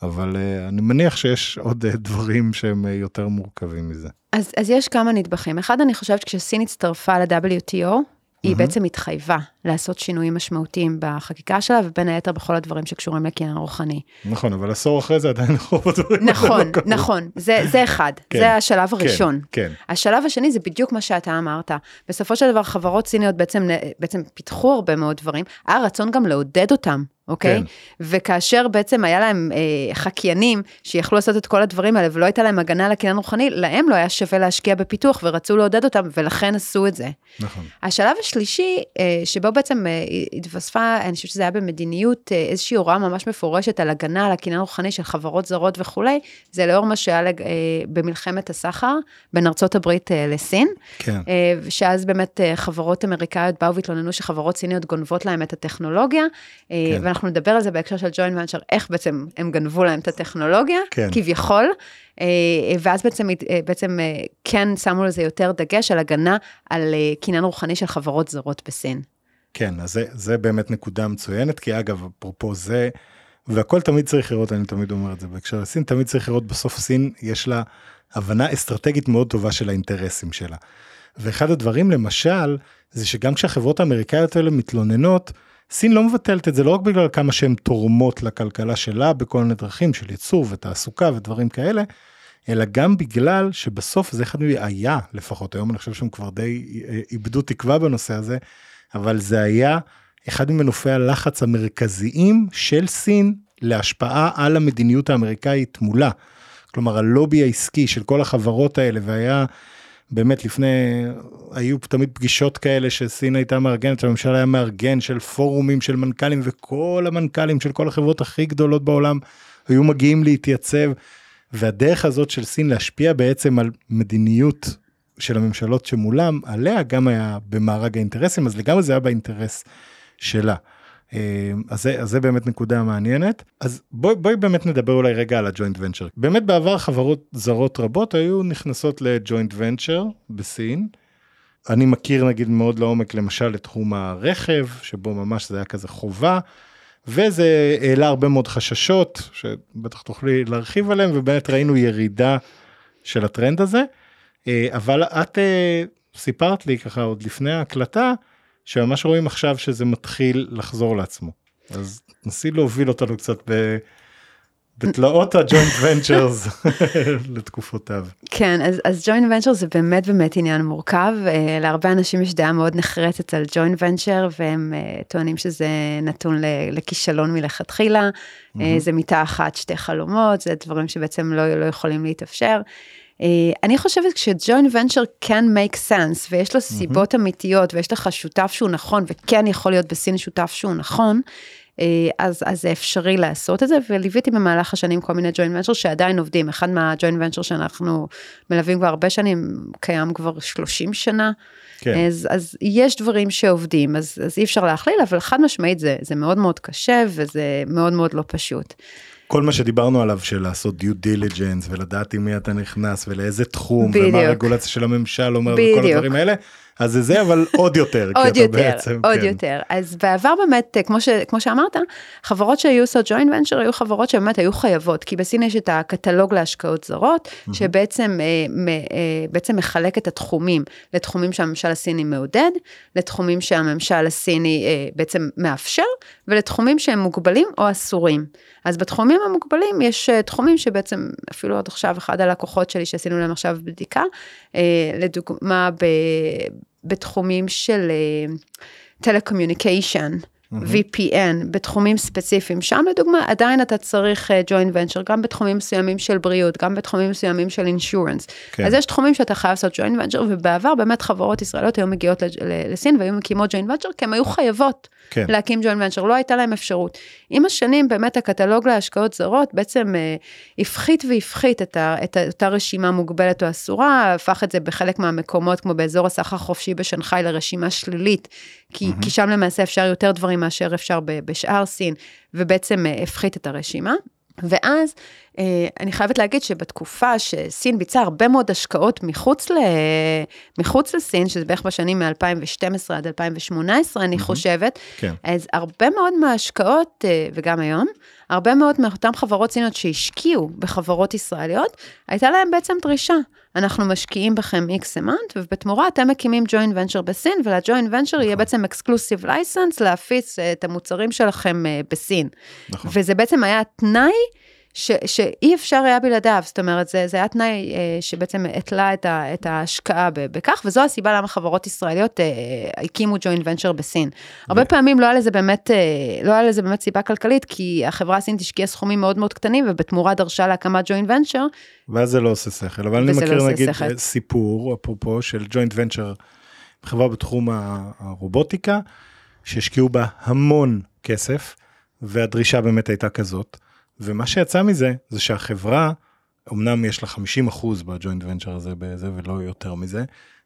אבל uh, אני מניח שיש עוד uh, דברים שהם uh, יותר מורכבים מזה. אז, אז יש כמה נדבכים. אחד, אני חושבת כשסין הצטרפה ל-WTO, היא בעצם התחייבה לעשות שינויים משמעותיים בחקיקה שלה, ובין היתר בכל הדברים שקשורים לקניין רוחני. נכון, אבל עשור אחרי זה עדיין רוב הדברים נכון, לא נכון, זה, זה אחד, כן, זה השלב כן, הראשון. כן. השלב השני זה בדיוק מה שאתה אמרת. בסופו של דבר חברות סיניות בעצם, בעצם פיתחו הרבה מאוד דברים, היה רצון גם לעודד אותם אוקיי? כן. וכאשר בעצם היה להם אה, חקיינים שיכלו לעשות את כל הדברים האלה ולא הייתה להם הגנה על הקניין רוחני, להם לא היה שווה להשקיע בפיתוח ורצו לעודד אותם ולכן עשו את זה. נכון. השלב השלישי, אה, שבו בעצם אה, התווספה, אני חושבת שזה היה במדיניות, אה, איזושהי הוראה ממש מפורשת על הגנה על הקניין רוחני של חברות זרות וכולי, זה לאור מה שהיה לג, אה, במלחמת הסחר בין ארצות הברית אה, לסין. כן. אה, שאז באמת אה, חברות אמריקאיות באו והתלוננו שחברות סיניות גונבות להם את הטכנולוגיה. אה, כן. ואנחנו נדבר על זה בהקשר של ג'וינט ונצ'ר, איך בעצם הם גנבו להם את הטכנולוגיה, כן. כביכול, אה, ואז בעצם, אה, בעצם אה, כן שמו לזה יותר דגש על הגנה על קניין רוחני של חברות זרות בסין. כן, אז זה, זה באמת נקודה מצוינת, כי אגב, אפרופו זה, והכל תמיד צריך לראות, אני תמיד אומר את זה בהקשר לסין, תמיד צריך לראות בסוף סין, יש לה הבנה אסטרטגית מאוד טובה של האינטרסים שלה. ואחד הדברים למשל, זה שגם כשהחברות האמריקאיות האלה מתלוננות, סין לא מבטלת את זה לא רק בגלל כמה שהן תורמות לכלכלה שלה בכל מיני דרכים של ייצור ותעסוקה ודברים כאלה, אלא גם בגלל שבסוף זה אחד היה לפחות היום אני חושב שהם כבר די אה, איבדו תקווה בנושא הזה, אבל זה היה אחד ממנופי הלחץ המרכזיים של סין להשפעה על המדיניות האמריקאית מולה. כלומר הלובי העסקי של כל החברות האלה והיה באמת לפני, היו תמיד פגישות כאלה שסין הייתה מארגנת, הממשלה היה מארגן של פורומים של מנכ"לים וכל המנכ"לים של כל החברות הכי גדולות בעולם היו מגיעים להתייצב. והדרך הזאת של סין להשפיע בעצם על מדיניות של הממשלות שמולם, עליה גם היה במארג האינטרסים, אז לגמרי זה היה באינטרס שלה. אה, אז זה, אז זה באמת נקודה מעניינת. אז בואי בוא באמת נדבר אולי רגע על הג'וינט ונצ'ר. באמת בעבר חברות זרות רבות היו נכנסות לג'וינט ונצ'ר בסין. אני מכיר נגיד מאוד לעומק למשל את תחום הרכב, שבו ממש זה היה כזה חובה, וזה העלה הרבה מאוד חששות, שבטח תוכלי להרחיב עליהם, ובאמת ראינו ירידה של הטרנד הזה. אה, אבל את אה, סיפרת לי ככה עוד לפני ההקלטה, שממש רואים עכשיו שזה מתחיל לחזור לעצמו. אז נסי להוביל אותנו קצת ב... בתלאות הג'וינט ונצ'רס לתקופותיו. כן, אז, ג'וינט ונצ'ר זה באמת באמת עניין מורכב. Uh, להרבה אנשים יש דעה מאוד נחרצת על ג'וינט ונצ'ר, והם uh, טוענים שזה נתון לכישלון מלכתחילה. Mm-hmm. Uh, זה מיטה אחת, שתי חלומות, זה דברים שבעצם לא, לא יכולים להתאפשר. Uh, אני חושבת שג'וינט ונצ'ר כן make sense, ויש לו סיבות mm-hmm. אמיתיות, ויש לך שותף שהוא נכון, וכן יכול להיות בסין שותף שהוא נכון. אה, אז, אז זה אפשרי לעשות את זה, וליוויתי במהלך השנים כל מיני ג'וינט ונצ'ר שעדיין עובדים. אחד מהג'וינט ונצ'ר שאנחנו מלווים כבר הרבה שנים, קיים כבר 30 שנה. כן. אז, אז יש דברים שעובדים, אז, אז אי אפשר להכליל, אבל חד משמעית זה, זה מאוד מאוד קשה וזה מאוד מאוד לא פשוט. כל מה שדיברנו עליו של לעשות דיו דיליג'נס ולדעת עם מי אתה נכנס ולאיזה תחום בדיוק. ומה הרגולציה של הממשל אומר בדיוק. וכל הדברים האלה אז זה זה, אבל עוד יותר. עוד יותר, בעצם, עוד כן. יותר. אז בעבר באמת, כמו, ש, כמו שאמרת, חברות שהיו עושות ג'וינט ונצ'ר היו חברות שבאמת היו חייבות, כי בסין יש את הקטלוג להשקעות זרות. שבעצם אה, אה, בעצם מחלק את התחומים לתחומים שהממשל הסיני מעודד, לתחומים שהממשל הסיני אה, בעצם מאפשר, ולתחומים שהם מוגבלים או אסורים. אז בתחומים המוגבלים יש אה, תחומים שבעצם, אפילו עוד עכשיו אחד הלקוחות שלי שעשינו להם עכשיו בדיקה, אה, לדוגמה ב, בתחומים של טלקומיוניקיישן. Uh, VPN בתחומים ספציפיים, שם לדוגמה עדיין אתה צריך ג'וינט uh, ונצ'ר, גם בתחומים מסוימים של בריאות, גם בתחומים מסוימים של אינשורנס. כן. אז יש תחומים שאתה חייב לעשות ג'וינט ונצ'ר, ובעבר באמת חברות ישראליות היו מגיעות לסין והיו מקימות ג'וינט ונצ'ר, כי הן היו חייבות כן. להקים ג'וינט ונצ'ר, לא הייתה להם אפשרות. עם השנים באמת הקטלוג להשקעות זרות בעצם uh, הפחית והפחית את, ה, את אותה רשימה מוגבלת או אסורה, הפך את זה בחלק מהמקומות, כמו באזור הסחר חופשי בשנגחאי, לרשימה שלילית, כי, mm-hmm. כי שם למעשה אפשר יותר דברים מאשר אפשר בשאר סין, ובעצם uh, הפחית את הרשימה. ואז אה, אני חייבת להגיד שבתקופה שסין ביצעה הרבה מאוד השקעות מחוץ, ל... מחוץ לסין, שזה בערך בשנים מ-2012 עד 2018, אני חושבת, כן. אז הרבה מאוד מההשקעות, אה, וגם היום, הרבה מאוד מאותן חברות סיניות שהשקיעו בחברות ישראליות, הייתה להם בעצם דרישה. אנחנו משקיעים בכם איקס אמנט, ובתמורה אתם מקימים ג'וינט ונצ'ר בסין, ולג'וינט ונצ'ר יהיה נכון. בעצם אקסקלוסיב לייסנס להפיץ את המוצרים שלכם בסין. נכון. וזה בעצם היה תנאי ש, שאי אפשר היה בלעדיו, זאת אומרת, זה, זה היה תנאי אה, שבעצם התלה את, ה, את ההשקעה בכך, וזו הסיבה למה חברות ישראליות אה, הקימו ג'וינט ונצ'ר בסין. הרבה ו... פעמים לא היה לזה באמת, אה, לא היה לזה באמת סיבה כלכלית, כי החברה הסינית השקיעה סחומים מאוד מאוד קטנים, ובתמורה דרשה להקמת ג'וינט ונצ'ר. ואז זה לא עושה שכל, אבל אני מכיר לא נגיד שכל. סיפור, אפרופו, של ג'וינט ונצ'ר, חברה בתחום הרובוטיקה, שהשקיעו בה המון כסף, והדרישה באמת הייתה כזאת. ומה שיצא מזה, זה שהחברה, אמנם יש לה 50 אחוז בג'וינט ונצ'ר הזה בזה ולא יותר מזה,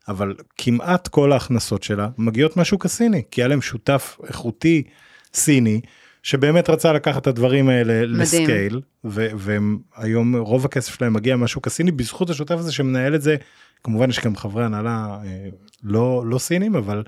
אבל כמעט כל ההכנסות שלה מגיעות מהשוק הסיני, כי היה להם שותף איכותי סיני, שבאמת רצה לקחת את הדברים האלה מדהים. לסקייל, והיום רוב הכסף שלהם מגיע מהשוק הסיני בזכות השותף הזה שמנהל את זה, כמובן יש גם חברי הנהלה אה, לא, לא סינים, אבל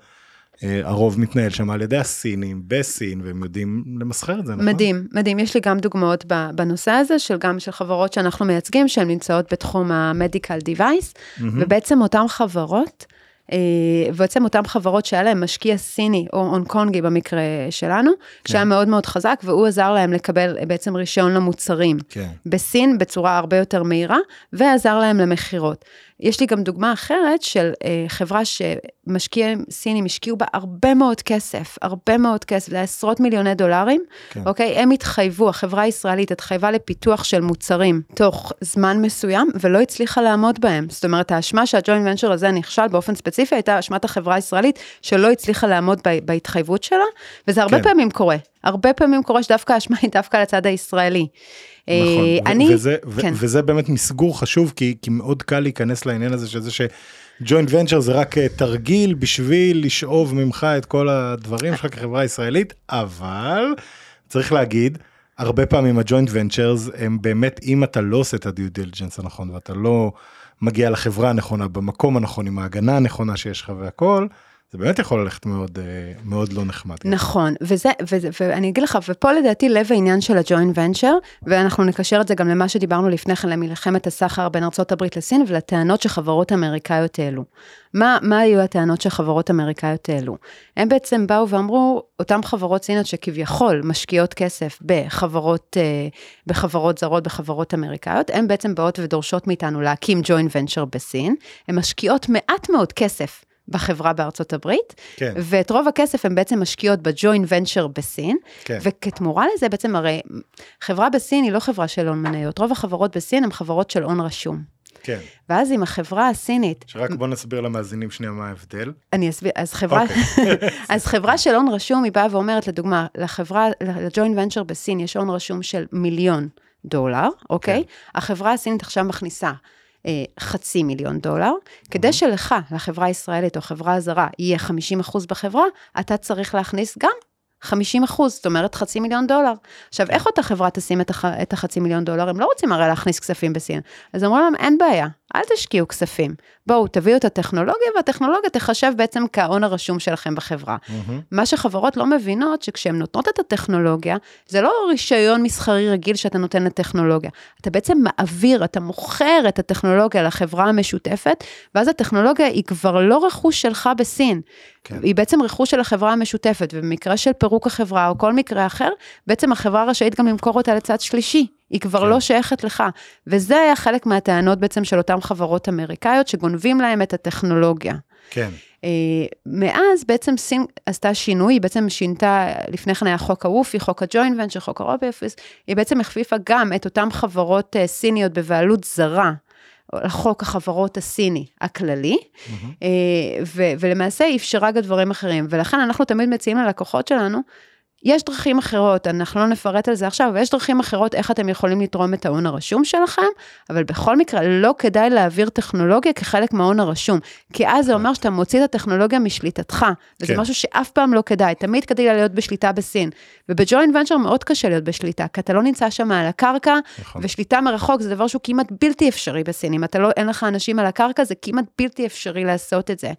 הרוב מתנהל שם על ידי הסינים בסין והם יודעים למסחר את זה נכון? מדהים מדהים יש לי גם דוגמאות בנושא הזה של גם של חברות שאנחנו מייצגים שהן נמצאות בתחום המדיקל דיווייס mm-hmm. ובעצם אותן חברות. אה, ובעצם אותן חברות שהיה להם משקיע סיני או הונג במקרה שלנו, כן. שהיה מאוד מאוד חזק והוא עזר להם לקבל בעצם רישיון למוצרים כן. בסין בצורה הרבה יותר מהירה ועזר להם למכירות. יש לי גם דוגמה אחרת של אה, חברה שמשקיעים סינים השקיעו בה הרבה מאוד כסף, הרבה מאוד כסף, זה עשרות מיליוני דולרים, כן. אוקיי? הם התחייבו, החברה הישראלית התחייבה לפיתוח של מוצרים תוך זמן מסוים, ולא הצליחה לעמוד בהם. זאת אומרת, האשמה שהג'וינט ונצ'ר הזה נכשל באופן ספציפי, הייתה אשמת החברה הישראלית שלא הצליחה לעמוד בהתחייבות שלה, וזה הרבה כן. פעמים קורה. הרבה פעמים קורה שדווקא האשמה היא דווקא על הצד הישראלי. נכון, אני, וזה, כן. וזה באמת מסגור חשוב, כי, כי מאוד קל להיכנס לעניין הזה שזה ש... ג'וינט ונצ'ר זה רק אה, תרגיל בשביל לשאוב ממך את כל הדברים שלך כחברה ישראלית, אבל צריך להגיד, הרבה פעמים הג'וינט ונצ'רס הם באמת, אם אתה לא עושה את הדיו דיליג'נס הנכון ואתה לא מגיע לחברה הנכונה במקום הנכון עם ההגנה הנכונה שיש לך והכל, זה באמת יכול ללכת מאוד אה, מאוד לא נחמד. נכון, וזה, וזה, ואני אגיד לך, ופה לדעתי לב העניין של הג'וינט ונצ'ר, ואנחנו נקשר את זה גם למה שדיברנו לפני כן, למלחמת הסחר בין ארה"ב לסין, ולטענות שחברות אמריקאיות העלו. מה, מה היו הטענות שחברות אמריקאיות העלו? הם בעצם באו ואמרו, אותן חברות סיניות שכביכול משקיעות כסף בחברות, אה, בחברות זרות, בחברות אמריקאיות, הן בעצם באות ודורשות מאיתנו להקים ג'וינט ונצ'ר בסין, הן משקיעות מעט מאוד כסף. בחברה בארצות הברית, כן. ואת רוב הכסף הן בעצם משקיעות בג'וינט ונצ'ר בסין, כן. וכתמורה לזה בעצם הרי חברה בסין היא לא חברה של הון מניות, רוב החברות בסין הן חברות של הון רשום. כן, ואז אם החברה הסינית, שרק בוא נסביר למאזינים שנייה מה ההבדל. אני אסביר, אז חברה, אוקיי. אז חברה של הון רשום, היא באה ואומרת, לדוגמה, לחברה, לג'וינט ונצ'ר בסין יש הון רשום של מיליון דולר, אוקיי? החברה הסינית עכשיו מכניסה חצי מיליון דולר. כדי שלך, לחברה הישראלית או חברה זרה, יהיה 50 אחוז בחברה, אתה צריך להכניס גם 50 אחוז, זאת אומרת חצי מיליון דולר. עכשיו, איך אותה חברה תשים את, הח, את החצי מיליון דולר? הם לא רוצים הרי להכניס כספים בסין. אז אמרו להם, אין בעיה, אל תשקיעו כספים. בואו, תביאו את הטכנולוגיה, והטכנולוגיה תחשב בעצם כהון הרשום שלכם בחברה. מה שחברות לא מבינות, שכשהן נותנות את הטכנולוגיה, זה לא רישיון מסחרי רגיל שאתה נותן לטכנולוגיה. אתה בעצם מעביר, אתה מוכר את הטכנולוגיה לחברה המשותפת, ואז הטכנולוגיה היא כבר לא רכוש שלך בסין. כן. היא בעצם רכוש של החברה המשותפת, ובמקרה של פירוק החברה או כל מקרה אחר, בעצם החברה רשאית גם למכור אותה לצד שלישי. היא כבר כן. לא שייכת לך. וזה היה חלק מהטענות בעצם של אותן חברות אמריקאיות, שגונבים להם את הטכנולוגיה. כן, אה, מאז בעצם סין עשתה שינוי, היא בעצם שינתה, לפני כן היה חוק הוופי, חוק הג'וינט ונצ'ר, חוק הרובייפיס, היא בעצם הכפיפה גם את אותן חברות אה, סיניות בבעלות זרה. לחוק החברות הסיני הכללי, אה, ו- ולמעשה היא אפשרה גם דברים אחרים, ולכן אנחנו תמיד מציעים ללקוחות שלנו, יש דרכים אחרות, אנחנו לא נפרט על זה עכשיו, אבל יש דרכים אחרות איך אתם יכולים לתרום את ההון הרשום שלכם, אבל בכל מקרה לא כדאי להעביר טכנולוגיה כחלק מההון הרשום, כי אז זה אומר שאתה מוציא את הטכנולוגיה משליטתך, וזה כן. משהו שאף פעם לא כדאי, תמיד כדאי להיות בשליטה בסין. ובג'וינט ונצ'ר מאוד קשה להיות בשליטה, כי אתה לא נמצא שם על הקרקע, נכון. ושליטה מרחוק זה דבר שהוא כמעט בלתי אפשרי בסין, אם אתה לא, אין לך אנשים על הקרקע, זה כמעט בלתי אפשרי לעשות את זה.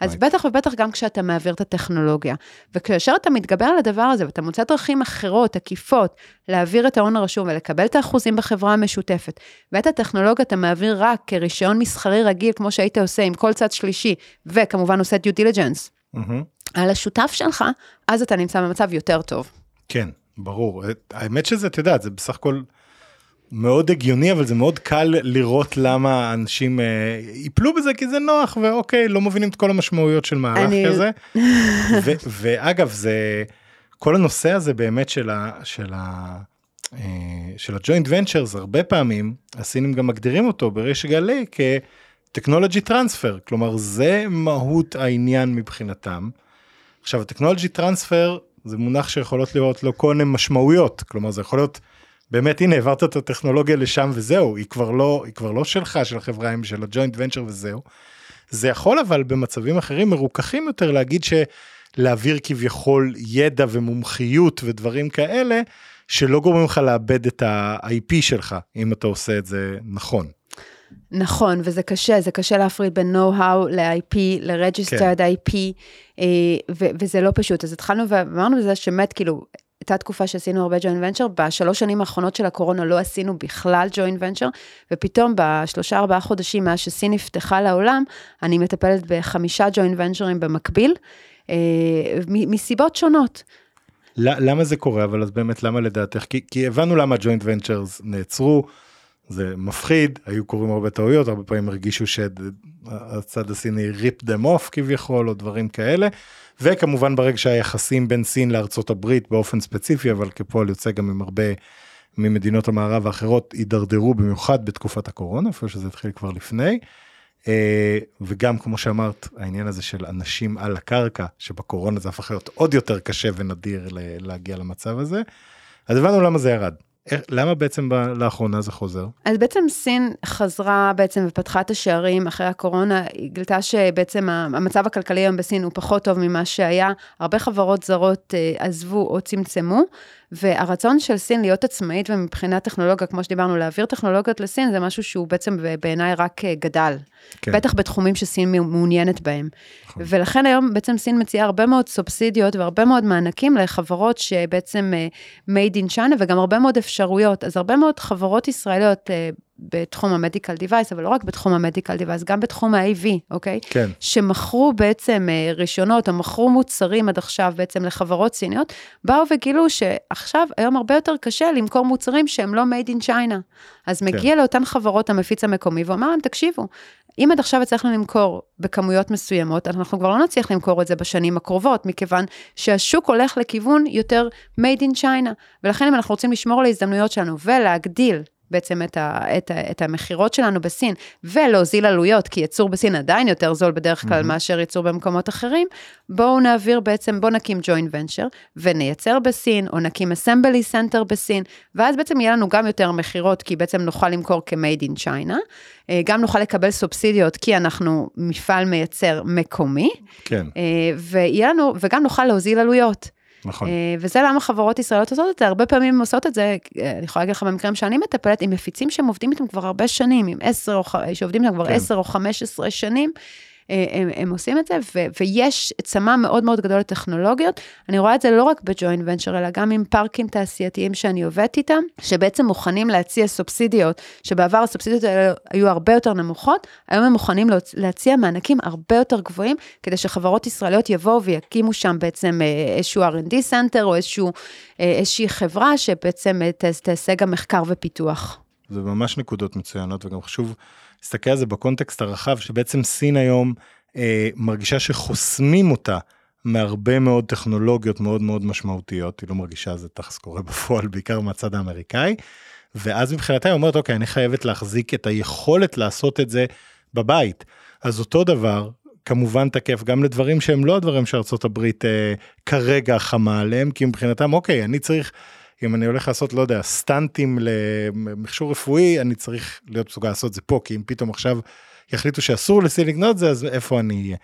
אז. בטח ובטח גם כשאתה מעביר את הטכנולוגיה. וכאשר אתה מתגבר על הדבר הזה ואתה מוצא דרכים אחרות, עקיפות, להעביר את ההון הרשום ולקבל את האחוזים בחברה המשותפת, ואת הטכנולוגיה אתה מעביר רק כרישיון מסחרי רגיל, כמו שהיית עושה עם כל צד שלישי, וכמובן עושה due diligence מהמם. על השותף שלך, אז אתה נמצא במצב יותר טוב. כן, ברור. את- האמת שזה, את יודעת, זה בסך הכל מאוד הגיוני, אבל זה מאוד קל לראות למה אנשים אה, ייפלו בזה, כי זה נוח, ואוקיי, לא מבינים את כל המשמעויות של מהלך אני- כזה. ו, ואגב, זה, כל הנושא הזה באמת של ה... של ה אה, של הג'וינט ונצ'רס הרבה פעמים הסינים גם מגדירים אותו בריש גלי כטכנולוגי טרנספר כלומר זה מהות העניין מבחינתם. עכשיו הטכנולוגי טרנספר זה מונח שיכולות להיות לו כל מיני משמעויות כלומר זה יכול להיות באמת הנה העברת את הטכנולוגיה לשם וזהו היא כבר לא היא כבר לא שלך של החברה עם של הג'וינט ונצ'ר וזהו. זה יכול אבל במצבים אחרים מרוככים יותר להגיד שלהעביר כביכול ידע ומומחיות ודברים כאלה שלא גורמים לך לאבד את ה-IP שלך אם אתה עושה את זה נכון. נכון, וזה קשה, זה קשה להפריד בין know-how ל-IP, ל-registered כן. IP, אה, ו- וזה לא פשוט. אז התחלנו ואמרנו בזה שבאמת, כאילו, הייתה תקופה שעשינו הרבה ג'וינט ונצ'ר, בשלוש שנים האחרונות של הקורונה לא עשינו בכלל ג'וינט ונצ'ר, ופתאום בשלושה ארבעה חודשים מאז שסין נפתחה לעולם, אני מטפלת בחמישה ג'וינט ונצ'רים במקביל, מסיבות שונות. למה זה קורה אבל אז באמת למה לדעתך כי, כי הבנו למה ג'וינט ונצ'רס נעצרו. זה מפחיד היו קורים הרבה טעויות הרבה פעמים הרגישו שהצד הסיני ריפ דם אוף כביכול או דברים כאלה. וכמובן ברגע שהיחסים בין סין לארצות הברית באופן ספציפי אבל כפועל יוצא גם עם הרבה ממדינות המערב האחרות הידרדרו במיוחד בתקופת הקורונה אפילו שזה התחיל כבר לפני. אה, וגם כמו שאמרת העניין הזה של אנשים על הקרקע שבקורונה זה הפך להיות עוד יותר קשה ונדיר להגיע למצב הזה. אז הבנו למה זה ירד. איך, למה בעצם ב, לאחרונה זה חוזר? אז בעצם סין חזרה בעצם ופתחה את השערים אחרי הקורונה, היא גילתה שבעצם המצב הכלכלי היום בסין הוא פחות טוב ממה שהיה, הרבה חברות זרות אה, עזבו או צמצמו, והרצון של סין להיות עצמאית ומבחינת טכנולוגיה, כמו שדיברנו, להעביר טכנולוגיות לסין, זה משהו שהוא בעצם בעיניי רק אה, גדל. כן. בטח בתחומים שסין מעוניינת בהם. נכון. ולכן היום בעצם סין מציעה הרבה מאוד סובסידיות והרבה מאוד מענקים לחברות שבעצם uh, made in China וגם הרבה מאוד אפשרויות. אז הרבה מאוד חברות ישראליות uh, בתחום המדיקל דיווייס, אבל לא רק בתחום המדיקל דיווייס, גם בתחום ה-AV, אוקיי? כן. שמכרו בעצם uh, רישיונות, או מכרו מוצרים עד עכשיו בעצם לחברות סיניות, באו וגילו שעכשיו, היום הרבה יותר קשה למכור מוצרים שהם לא made in China. אז כן. מגיע לאותן חברות המפיץ המקומי ואומר להם, תקשיבו, אם עד עכשיו הצלחנו למכור בכמויות מסוימות, אנחנו כבר לא נצליח למכור את זה בשנים הקרובות, מכיוון שהשוק הולך לכיוון יותר made in China, ולכן אם אנחנו רוצים לשמור על ההזדמנויות שלנו ולהגדיל בעצם את, ה, את, ה, את המכירות שלנו בסין, ולהוזיל עלויות, כי ייצור בסין עדיין יותר זול בדרך כלל אמ-המ. מאשר ייצור במקומות אחרים, בואו נעביר בעצם, בואו נקים joint venture, ונייצר בסין, או נקים assembly center בסין, ואז בעצם יהיה לנו גם יותר מכירות, כי בעצם נוכל למכור כ-made in China, אה, גם נוכל לקבל סובסידיות, כי אנחנו מפעל מייצר מקומי, כן. אה, ויהיה לנו, וגם נוכל להוזיל עלויות. נכון. אה, וזה למה חברות ישראליות עושות את זה, הרבה פעמים עושות את זה, אה, אני יכולה להגיד לך במקרים שאני מטפלת, עם מפיצים שהם עובדים איתם כבר הרבה שנים, עם עשר, שעובדים איתם כבר כן. עשר או חמש עשרה שנים. אה, הם, הם עושים את זה, ו, ויש צמא מאוד מאוד גדול לטכנולוגיות. אני רואה את זה לא רק ב joint venture, אלא גם עם פארקים תעשייתיים שאני עובדת איתם, שבעצם מוכנים להציע סובסידיות, שבעבר הסובסידיות האלה היו הרבה יותר נמוכות, היום הם מוכנים להציע מענקים הרבה יותר גבוהים, כדי שחברות ישראליות יבואו ויקימו שם בעצם אה, איזשהו R&D center, או איזשהו, אה, איזושהי חברה שבעצם תעשה גם מחקר ופיתוח. זה ממש נקודות מצוינות, וגם חשוב להסתכל על זה בקונטקסט הרחב, שבעצם סין היום אה, מרגישה שחוסמים אותה מהרבה מאוד טכנולוגיות מאוד מאוד משמעותיות, היא לא מרגישה זה תכלס קורה בפועל, בעיקר מהצד האמריקאי, ואז מבחינתה היא אומרת, אוקיי, אני חייבת להחזיק את היכולת לעשות את זה בבית. אז אותו דבר, כמובן תקף גם לדברים שהם לא הדברים שארצות הברית אה, כרגע חמה עליהם, כי מבחינתם, אוקיי, אני צריך... אם אני הולך לעשות, לא יודע, סטנטים למכשור רפואי, אני צריך להיות מסוגל לעשות את זה פה, כי אם פתאום עכשיו יחליטו שאסור לסין לקנות את זה, אז איפה אני אהיה?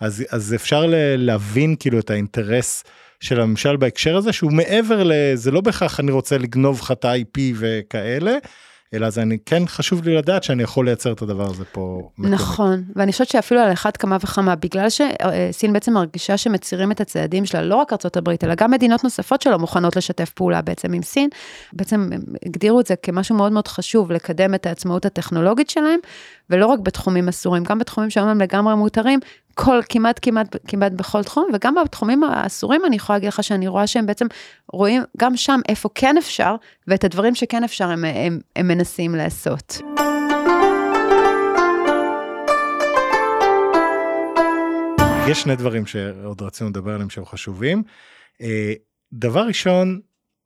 אז, אז אפשר להבין כאילו את האינטרס של הממשל בהקשר הזה, שהוא מעבר לזה לא בהכרח אני רוצה לגנוב לך את ה-IP וכאלה, אלא זה אני כן חשוב לי לדעת שאני יכול לייצר את הדבר הזה פה. נכון, מקומית. ואני חושבת שאפילו על אחת כמה וכמה, בגלל שסין בעצם מרגישה שמצירים את הצעדים שלה, לא רק ארה"ב, אלא גם מדינות נוספות שלא מוכנות לשתף פעולה בעצם עם סין, בעצם הגדירו את זה כמשהו מאוד מאוד חשוב, לקדם את העצמאות הטכנולוגית שלהם, ולא רק בתחומים אסורים, גם בתחומים שהיום הם לגמרי מותרים, כל, כמעט, כמעט, כמעט בכל תחום, וגם בתחומים האסורים אני יכולה להגיד לך שאני רואה שהם בעצם רואים גם שם איפה כן אפשר, ואת הדברים שכן אפשר הם, הם, הם מנסים לעשות. יש שני דברים שעוד רצינו לדבר עליהם שהם חשובים. אה, דבר ראשון,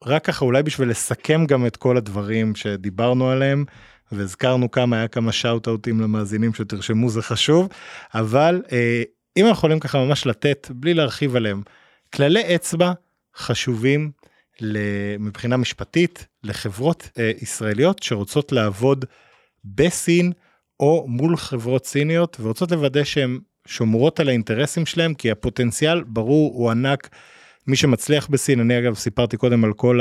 רק ככה אולי בשביל לסכם גם את כל הדברים שדיברנו עליהם, והזכרנו כמה, היה כמה שאוט-אוטים למאזינים שתרשמו, זה חשוב, אבל אה, אם אנחנו יכולים ככה ממש לתת, בלי להרחיב עליהם, כללי אצבע חשובים מבחינה משפטית לחברות אה, ישראליות שרוצות לעבוד בסין או מול חברות סיניות ורוצות לוודא שהן שומרות על האינטרסים שלהם כי הפוטנציאל ברור הוא ענק מי שמצליח בסין, אני אגב סיפרתי קודם על כל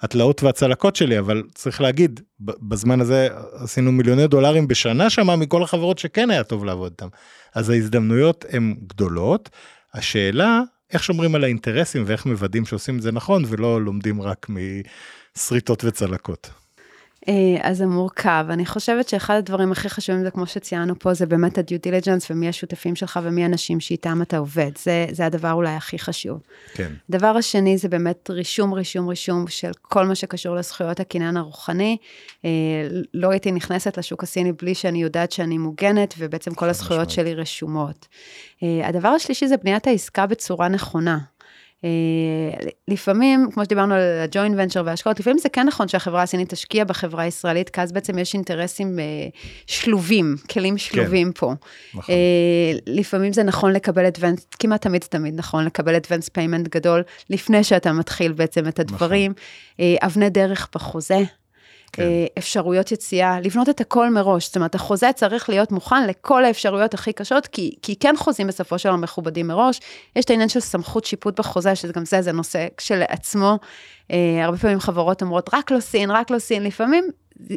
התלאות והצלקות שלי, אבל צריך להגיד, בזמן הזה עשינו מיליוני דולרים בשנה שמה מכל החברות שכן היה טוב לעבוד איתם. אז ההזדמנויות הן גדולות. השאלה, איך שומרים על האינטרסים ואיך מוודאים שעושים את זה נכון ולא לומדים רק משריטות וצלקות. אה, אז זה מורכב. אני חושבת שאחד הדברים הכי חשובים זה, כמו שציינו פה, זה באמת ה-due diligence ומי השותפים שלך ומי האנשים שאיתם אתה עובד. זה, זה הדבר אולי הכי חשוב. כן. הדבר השני זה באמת רישום, רישום, רישום של כל מה שקשור לזכויות הקניין הרוחני. אה, לא הייתי נכנסת לשוק הסיני בלי שאני יודעת שאני מוגנת, ובעצם כל הזכויות שלי רשומות. אה, הדבר השלישי זה בניית העסקה בצורה נכונה. אה, לפעמים, כמו שדיברנו על הג'וינט ונצ'ר והשקעות, לפעמים זה כן נכון שהחברה הסינית תשקיע בחברה הישראלית, כי אז בעצם יש אינטרסים אה, שלובים, כלים שלובים כן, פה. נכון. אה, לפעמים זה נכון לקבל advance, כמעט תמיד זה תמיד נכון לקבל advance payment גדול, לפני שאתה מתחיל בעצם את הדברים. נכון. אבני דרך בחוזה. כן. אה, אפשרויות יציאה, לבנות את הכל מראש. זאת אומרת, החוזה צריך להיות מוכן לכל האפשרויות הכי קשות, כי, כי כן חוזים בסופו של דבר מכובדים מראש. יש את העניין של סמכות שיפוט בחוזה, שגם זה, זה נושא כשלעצמו. אה, הרבה פעמים חברות אומרות, רק לא סין, רק לא סין. לפעמים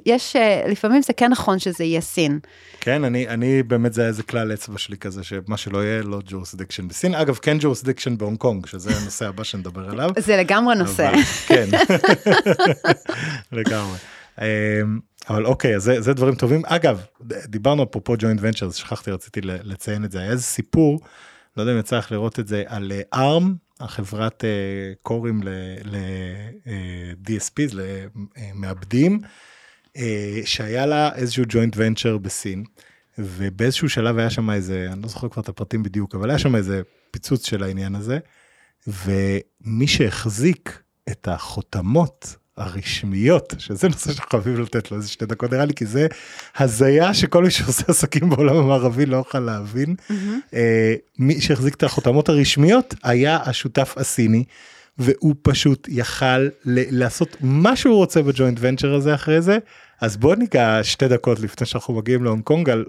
יש, אה, לפעמים זה כן נכון שזה יהיה סין. כן, אני, אני באמת זה היה איזה כלל אצבע שלי כזה, שמה שלא יהיה, לא jurisdiction בסין. אגב, כן jurisdiction בהונג קונג, שזה הנושא הבא שנדבר עליו. זה לגמרי נושא. אבל, כן, לגמרי. אמ, אבל אוקיי, זה, זה דברים טובים. אגב, דיברנו אפרופו joint ventures, שכחתי, רציתי לציין את זה. היה איזה סיפור, לא יודע אם יצא לך לראות את זה, על אה, החברת uh, קורים ל-DSPs, uh, למעבדים, שהיה לה איזשהו ג'וינט ונצ'ר בסין, ובאיזשהו שלב היה שם איזה, אני לא זוכר כבר את הפרטים בדיוק, אבל היה שם איזה פיצוץ של העניין הזה, ומי שהחזיק את החותמות הרשמיות, שזה נושא שחייבים לתת לו איזה שתי דקות נראה לי, כי זה הזיה שכל מי שעושה עסקים בעולם המערבי לא יוכל להבין. Mm-hmm. מי שהחזיק את החותמות הרשמיות היה השותף הסיני, והוא פשוט יכל לעשות מה שהוא רוצה בג'וינט ונצ'ר הזה אחרי זה. אז בוא ניגע שתי דקות לפני שאנחנו מגיעים להונג קונג על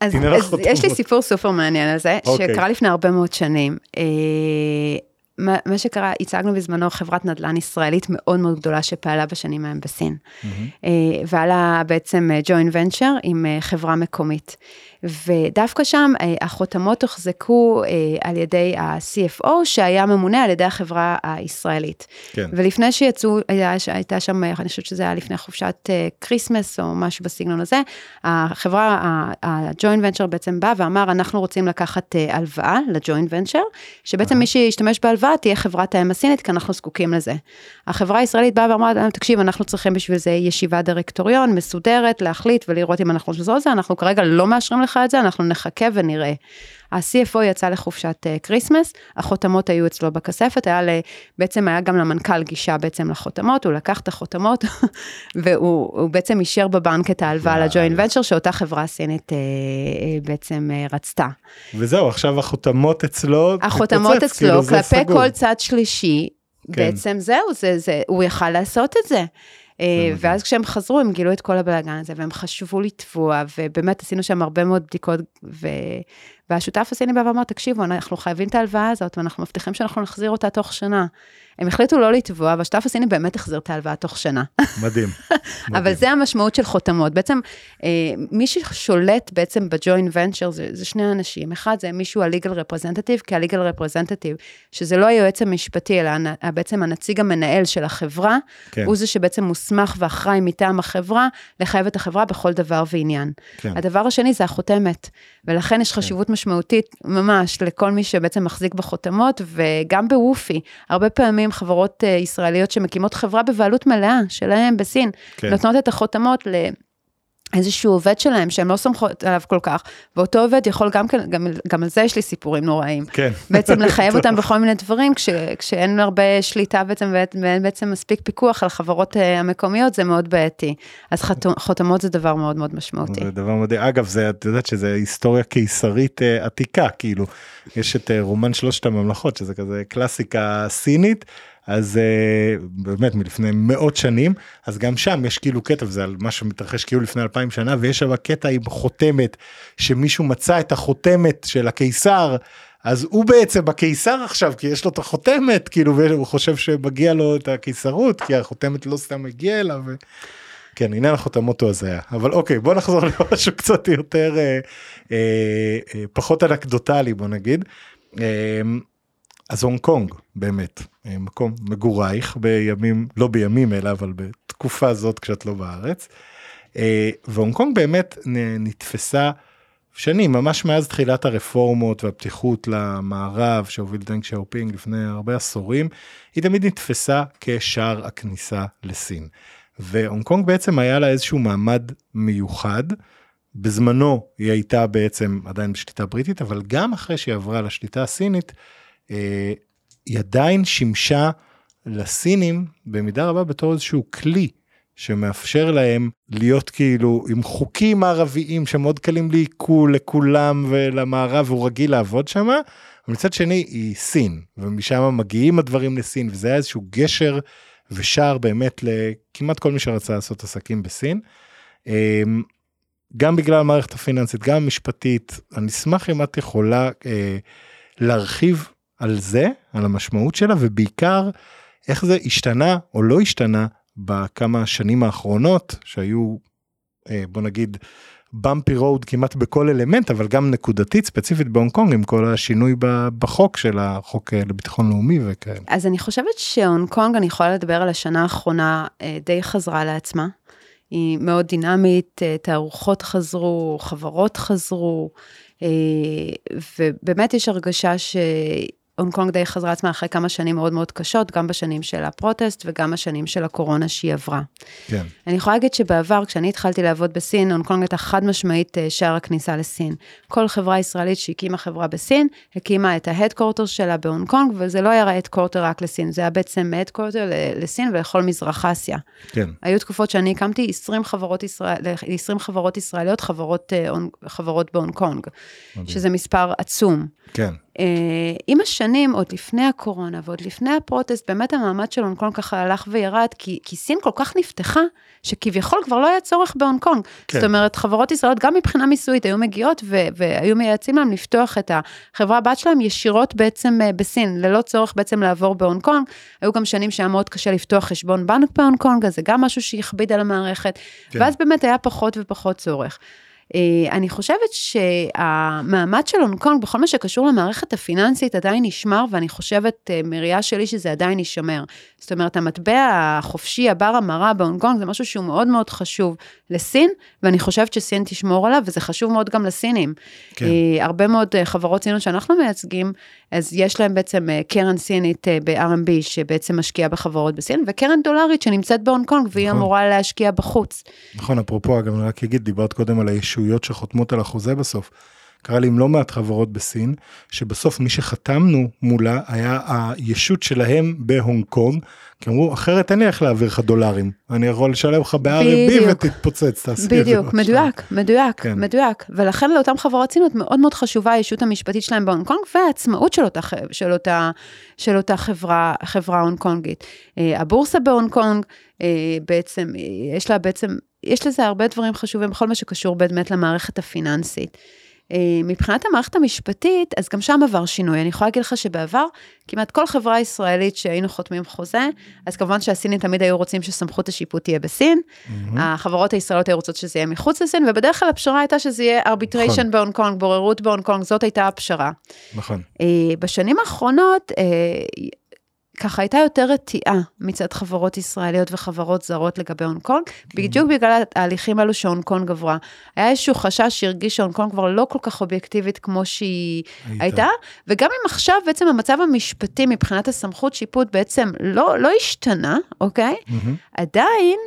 אז, אז יש לי סיפור סופר מעניין על זה, okay. אוקיי. שקרה לפני הרבה מאוד שנים. אה, מה, מה שקרה, הצגנו בזמנו חברת נדל"ן ישראלית מאוד מאוד גדולה שפעלה בשנים ההם בסין. Mm-hmm. והיה לה בעצם ג'וינט אה, ונצ'ר עם אה, חברה מקומית. ודווקא שם החותמות הוחזקו על ידי ה-CFO שהיה ממונה על ידי החברה הישראלית. כן. ולפני שיצאו, הייתה שם, אני חושבת שזה היה לפני חופשת כריסמס או משהו בסגנון הזה, החברה, ה joint venture בעצם בא ואמר, אנחנו רוצים לקחת הלוואה ל joint venture, שבעצם אה-הא. מי שישתמש בהלוואה, תהיה חברת האם הסינית, כי אנחנו זקוקים לזה. החברה הישראלית באה ואמרה תקשיב, אנחנו צריכים בשביל זה ישיבת דירקטוריון מסודרת, להחליט ולראות אם אנחנו חושבים זה, אנחנו כרגע לא מאשרים לך את זה, אנחנו נחכה ונראה. ה-CFO יצא לחופשת כריסמס, אה, החותמות היו אצלו בכספת, היה ל... בעצם היה גם למנכ"ל גישה בעצם לחותמות, הוא לקח את החותמות, והוא בעצם אישר בבנק את ההלוואה ל joint venture, שאותה חברה סינית אה, בעצם אה, רצתה. וזהו, עכשיו החותמות אצלו, החותמות מתפוצץ, אצלו, כאילו כלפי כל צד שלישי, כן. בעצם זהו, זה, זה, הוא יכל לעשות את זה. ואז כשהם חזרו, הם גילו את כל הבלאגן הזה, והם חשבו לתבוע, ובאמת עשינו שם הרבה מאוד בדיקות, ו... והשותף הסיני בא ואמר, תקשיבו, אנחנו חייבים את ההלוואה הזאת, ואנחנו מבטיחים שאנחנו נחזיר אותה תוך שנה. הם החליטו לא לתבוע, והשותף הסיני באמת החזיר את ההלוואה תוך שנה. מדהים. אבל זה המשמעות של חותמות. בעצם, אה, מי ששולט בעצם בג'וינט ונצ'ר זה, זה שני אנשים. אחד זה מישהו ה-legal representative, כי ה-legal representative, שזה לא היועץ המשפטי, אלא בעצם הנציג המנהל של החברה, כן. הוא זה שבעצם מוסמך ואחראי מטעם החברה, לחייב את החברה בכל דבר ועניין. כן. הדבר השני זה החותמת, ולכן יש כן. חשיבות כן. משמעותית ממש לכל מי שבעצם מחזיק בחותמות, וגם בוופי, הרבה פעמים חברות uh, ישראליות שמקימות חברה בבעלות מלאה שלהם בסין, כן. נותנות את החותמות ל... איזשהו עובד שלהם שהן לא סומכות עליו כל כך, ואותו עובד יכול גם כן, גם, גם על זה יש לי סיפורים נוראים. כן. בעצם לחייב אותם בכל מיני דברים, כש, כשאין הרבה שליטה בעצם, ואין בעצם מספיק פיקוח על החברות uh, המקומיות, זה מאוד בעייתי. אז חותמות זה דבר מאוד מאוד משמעותי. זה דבר מדהים. אגב, זה, את יודעת שזה היסטוריה קיסרית uh, עתיקה, כאילו, יש את uh, רומן שלושת הממלכות, שזה כזה קלאסיקה סינית. אז uh, באמת מלפני מאות שנים אז גם שם יש כאילו קטע וזה על מה שמתרחש כאילו לפני אלפיים שנה ויש שם קטע עם חותמת שמישהו מצא את החותמת של הקיסר אז הוא בעצם הקיסר עכשיו כי יש לו את החותמת כאילו והוא חושב שמגיע לו את הקיסרות כי החותמת לא סתם הגיעה אליו. כן עניין החותמות הוא הזיה אבל אוקיי בוא נחזור למשהו קצת יותר אה, אה, אה, פחות אנקדוטלי בוא נגיד. אז הונג קונג באמת אה, מקום מגורייך בימים לא בימים אלא אבל בתקופה זאת כשאת לא בארץ. אה, והונג קונג באמת נתפסה שנים ממש מאז תחילת הרפורמות והפתיחות למערב שהוביל דנג שיאופינג לפני הרבה עשורים היא תמיד נתפסה כשער הכניסה לסין. והונג קונג בעצם היה לה איזשהו מעמד מיוחד. בזמנו היא הייתה בעצם עדיין בשליטה בריטית אבל גם אחרי שהיא עברה לשליטה הסינית היא עדיין שימשה לסינים במידה רבה בתור איזשהו כלי שמאפשר להם להיות כאילו עם חוקים מערביים שמאוד קלים לעיכול לכולם ולמערב הוא רגיל לעבוד שם. ומצד שני היא סין ומשם מגיעים הדברים לסין וזה היה איזשהו גשר ושער באמת לכמעט כל מי שרצה לעשות עסקים בסין. אמ, גם בגלל המערכת הפיננסית גם המשפטית אני אשמח אם את יכולה אה, להרחיב על זה על המשמעות שלה ובעיקר איך זה השתנה או לא השתנה בכמה שנים האחרונות שהיו אה, בוא נגיד bumpy road כמעט בכל אלמנט אבל גם נקודתית ספציפית בהונג קונג עם כל השינוי בחוק של החוק אה, לביטחון לאומי וכאלה. אז אני חושבת שהונג קונג אני יכולה לדבר על השנה האחרונה אה, די חזרה לעצמה. היא מאוד דינמית, תערוכות חזרו, חברות חזרו, ובאמת יש הרגשה ש... הונג קונג די חזרה עצמה אחרי כמה שנים מאוד מאוד קשות, גם בשנים של ה protest וגם השנים של הקורונה שהיא עברה. כן. אני יכולה להגיד שבעבר, כשאני התחלתי לעבוד בסין, הונג קונג הייתה חד משמעית אה, שער הכניסה לסין. כל חברה ישראלית שהקימה חברה בסין, הקימה את ה headquarter שלה בהונג קונג, וזה לא היה headquarter רק לסין, זה היה בעצם headquarter לסין ולכל מזרח אסיה. כן. היו תקופות שאני הקמתי 20 חברות, ישראל, 20 חברות ישראליות, חברות, אה, חברות בהונג קונג, שזה מספר עצום. כן. אה, עם השנים, עוד לפני הקורונה ועוד לפני ה protest, באמת המעמד של הונג קונג ככה הלך וירד, כי, כי סין כל כך נפתחה, שכביכול כבר לא היה צורך בהונג קונג. כן. זאת אומרת, חברות ישראליות, גם מבחינה מיסויית, היו מגיעות ו- והיו מייעצים להם לפתוח את החברה הבת שלהם ישירות בעצם אה, בסין, ללא צורך בעצם לעבור בהונג קונג. היו גם שנים שהיה מאוד קשה לפתוח חשבון בנק בהונג קונג, אז זה גם משהו שהכביד על המערכת, כן. ואז באמת היה פחות ופחות צורך. אה, אני חושבת שהמעמד של הונג קונג בכל מה שקשור למערכת הפיננסית עדיין נשמר, ואני חושבת אה, מראייה שלי שזה עדיין יישמר. זאת אומרת, המטבע החופשי, הבר-המרה בהונג קונג, זה משהו שהוא מאוד מאוד חשוב לסין, ואני חושבת שסין תשמור עליו, וזה חשוב מאוד גם לסינים. כן. אה, הרבה מאוד חברות סיניות שאנחנו מייצגים, אז יש להם בעצם קרן סינית ב-RMB, שבעצם משקיעה בחברות בסין, וקרן דולרית שנמצאת בהונג קונג, והיא נכון. אמורה להשקיע בחוץ. נכון, אפרופו, אגב, אני רק אגיד, דיברת קודם על הישות. ישויות שחותמות על החוזה בסוף. קרה לי עם לא מעט חברות בסין, שבסוף מי שחתמנו מולה היה הישות שלהם בהונג קונג, כי אמרו, אחרת אין לי איך להעביר לך דולרים, אני יכול לשלם לך ב-RMB ותתפוצץ, תעשי את זה. בדיוק, מדויק, מדויק, כן. מדויק. ולכן לאותן חברות סיניות מאוד מאוד חשובה הישות המשפטית שלהם בהונג קונג, והעצמאות של אותה, של אותה, של אותה חברה, חברה הונג קונגית. אה, הבורסה בהונג קונג, אה, בעצם, יש לה בעצם יש לזה הרבה דברים חשובים בכל מה שקשור באמת למערכת הפיננסית. אה, מבחינת המערכת המשפטית, אז גם שם עבר שינוי. אני יכולה להגיד לך שבעבר, כמעט כל חברה ישראלית שהיינו חותמים חוזה, אז כמובן שהסינים תמיד היו רוצים שסמכות השיפוט תהיה בסין, mm-hmm. החברות הישראליות היו רוצות שזה יהיה מחוץ לסין, ובדרך כלל הפשרה הייתה שזה יהיה arbitration נכון. בהונג קונג, בוררות בהונג קונג, זאת הייתה הפשרה. נכון. אה, בשנים האחרונות, אה, ככה הייתה יותר רתיעה מצד חברות ישראליות וחברות זרות לגבי הונג קונג, כן. בדיוק בגלל ההליכים האלו שהונג קונג עברה. היה איזשהו חשש שהרגיש שהונג קונג כבר לא כל כך אובייקטיבית כמו שהיא הייתה, הייתה וגם אם עכשיו בעצם המצב המשפטי מבחינת הסמכות שיפוט בעצם לא, לא השתנה, אוקיי? Mm-hmm. עדיין,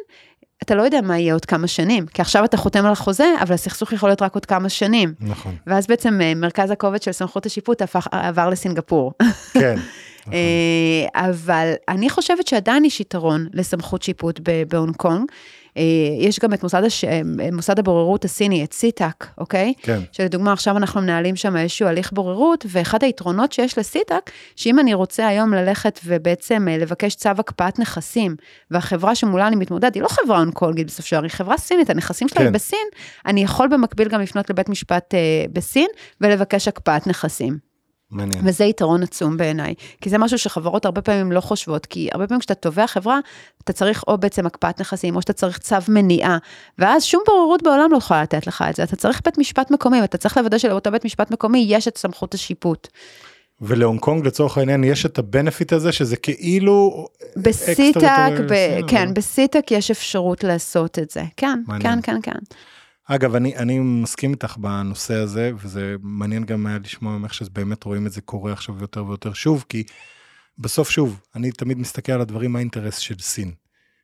אתה לא יודע מה יהיה עוד כמה שנים, כי עכשיו אתה חותם על החוזה, אבל הסכסוך יכול להיות רק עוד כמה שנים. נכון. ואז בעצם אה, מרכז הכובד של סמכות השיפוט הפך, עבר לסינגפור. כן. נכון. אה, אבל אני חושבת שעדיין יש יתרון לסמכות שיפוט בהונג קונג. אה, יש גם את מוסד, הש... אה, מוסד הבוררות הסיני, את CIETAC, אוקיי? כן. שלדוגמה, עכשיו אנחנו מנהלים שם איזשהו הליך בוררות, ואחד היתרונות שיש ל CIETAC, שאם אני רוצה היום ללכת ובעצם לבקש צו הקפאת נכסים, והחברה שמולה אני מתמודד, היא לא חברה הונג קונגית ב offshore, היא חברה סינית, הנכסים שלה כן. בסין, אני יכול במקביל גם לפנות לבית משפט בסין ולבקש הקפאת נכסים. מעניין. וזה יתרון עצום בעיניי, כי זה משהו שחברות הרבה פעמים לא חושבות, כי הרבה פעמים כשאתה תובע חברה, אתה צריך או בעצם הקפאת נכסים, או שאתה צריך צו מניעה, ואז שום בוררות בעולם לא יכולה לתת לך את זה, אתה צריך בית משפט מקומי, ואתה צריך לוודא שלאותו בית משפט מקומי יש את סמכות השיפוט. ולהונג קונג לצורך העניין יש את הבנפיט הזה שזה כאילו בסיטק, ב- כן, בסיטק יש אפשרות לעשות את זה, כן, מעניין. כן, כן, כן. אגב, אני, אני מסכים איתך בנושא הזה, וזה מעניין גם היה לשמוע ממך שבאמת רואים את זה קורה עכשיו יותר ויותר שוב, כי בסוף שוב, אני תמיד מסתכל על הדברים, מה האינטרס של סין.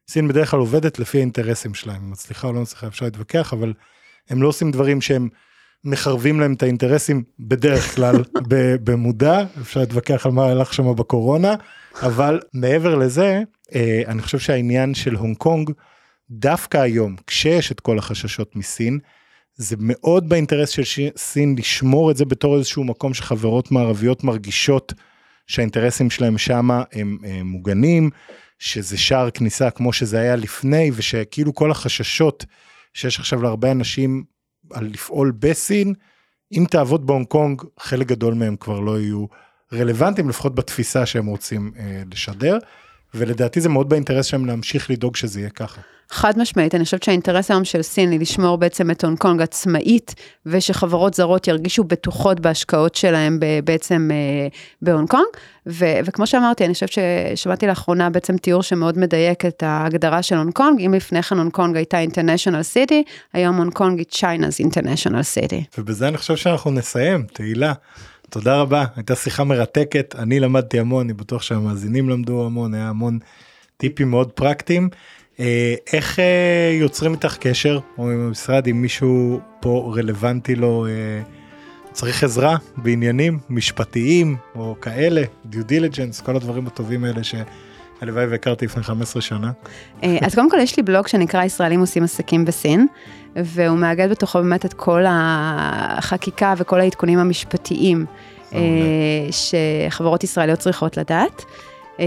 סין בדרך כלל עובדת לפי האינטרסים שלהם, מצליחה או לא מצליחה, אפשר להתווכח, אבל הם לא עושים דברים שהם מחרבים להם את האינטרסים בדרך כלל במודע, אפשר להתווכח על מה הלך שם בקורונה, אבל מעבר לזה, אה, אני חושב שהעניין של הונג קונג, דווקא היום, כשיש את כל החששות מסין, זה מאוד באינטרס של סין לשמור את זה בתור איזשהו מקום שחברות מערביות מרגישות שהאינטרסים שלהם שמה הם, הם מוגנים, שזה שער כניסה כמו שזה היה לפני, ושכאילו כל החששות שיש עכשיו להרבה אנשים על לפעול בסין, אם תעבוד בהונג קונג, חלק גדול מהם כבר לא יהיו רלוונטיים, לפחות בתפיסה שהם רוצים אה, לשדר, ולדעתי זה מאוד באינטרס שלהם להמשיך לדאוג שזה יהיה ככה. חד משמעית, אני חושבת שהאינטרס היום של סין היא לשמור בעצם את הונג קונג עצמאית, ושחברות זרות ירגישו בטוחות בהשקעות שלהם בעצם אה, בהונג קונג. ו- וכמו שאמרתי, אני חושבת ששמעתי לאחרונה בעצם תיאור שמאוד מדייק את ההגדרה של הונג קונג. אם לפני כן הונג קונג הייתה international city, היום הונג קונג היא China's international city. ובזה אני חושב שאנחנו נסיים, תהילה. תודה רבה, הייתה שיחה מרתקת, אני למדתי המון, אני בטוח שהמאזינים למדו המון, היה המון טיפים מאוד פרקטיים. אה, איך אה, יוצרים איתך קשר או עם המשרד אם מישהו פה רלוונטי לו אה, צריך עזרה בעניינים משפטיים או כאלה דיו דיליג'נס כל הדברים הטובים האלה שהלוואי והכרתי לפני 15 שנה. אז קודם כל יש לי בלוג שנקרא ישראלים עושים עסקים בסין והוא מאגד בתוכו באמת את כל החקיקה וכל העדכונים המשפטיים שחברות ישראליות צריכות לדעת. אה,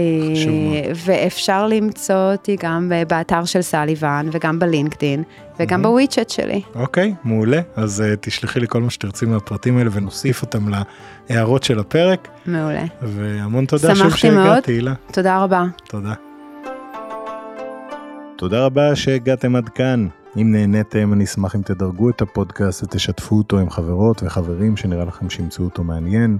ואפשר למצוא אותי גם באתר של סליבן וגם בלינקדין וגם בוויצ'ט שלי. אוקיי, מעולה. אז uh, תשלחי לי כל מה שתרצי מהפרטים האלה ונוסיף אותם להערות של הפרק. מעולה. והמון תודה שוב שהגעת, תהילה. תודה רבה. תודה. תודה רבה שהגעתם עד כאן. אם נהניתם, אני אשמח אם תדרגו את הפודקאסט ותשתפו אותו עם חברות וחברים שנראה לכם שימצאו אותו מעניין.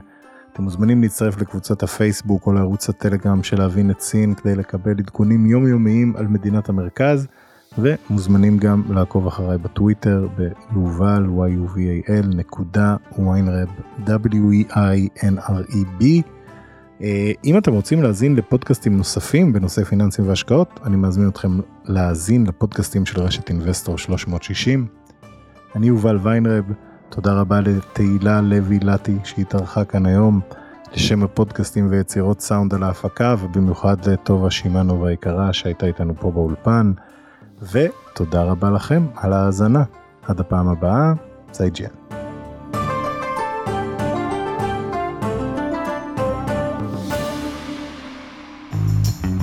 אתם מוזמנים להצטרף לקבוצת הפייסבוק או לערוץ הטלגרם של להבין את סין כדי לקבל עדכונים יומיומיים על מדינת המרכז ומוזמנים גם לעקוב אחריי בטוויטר ביובל yuval נקודה ויינרב w-e-i-n-r-e-b אה, אם אתם רוצים להאזין לפודקאסטים נוספים בנושא פיננסים והשקעות אני מזמין אתכם להאזין לפודקאסטים של רשת Investor 360. אני יובל ויינרב תודה רבה לתהילה לוי לטי שהתארחה כאן היום לשם הפודקאסטים ויצירות סאונד על ההפקה ובמיוחד לטובה שמענו והיקרה שהייתה איתנו פה באולפן ותודה רבה לכם על ההאזנה. עד הפעם הבאה, 再见.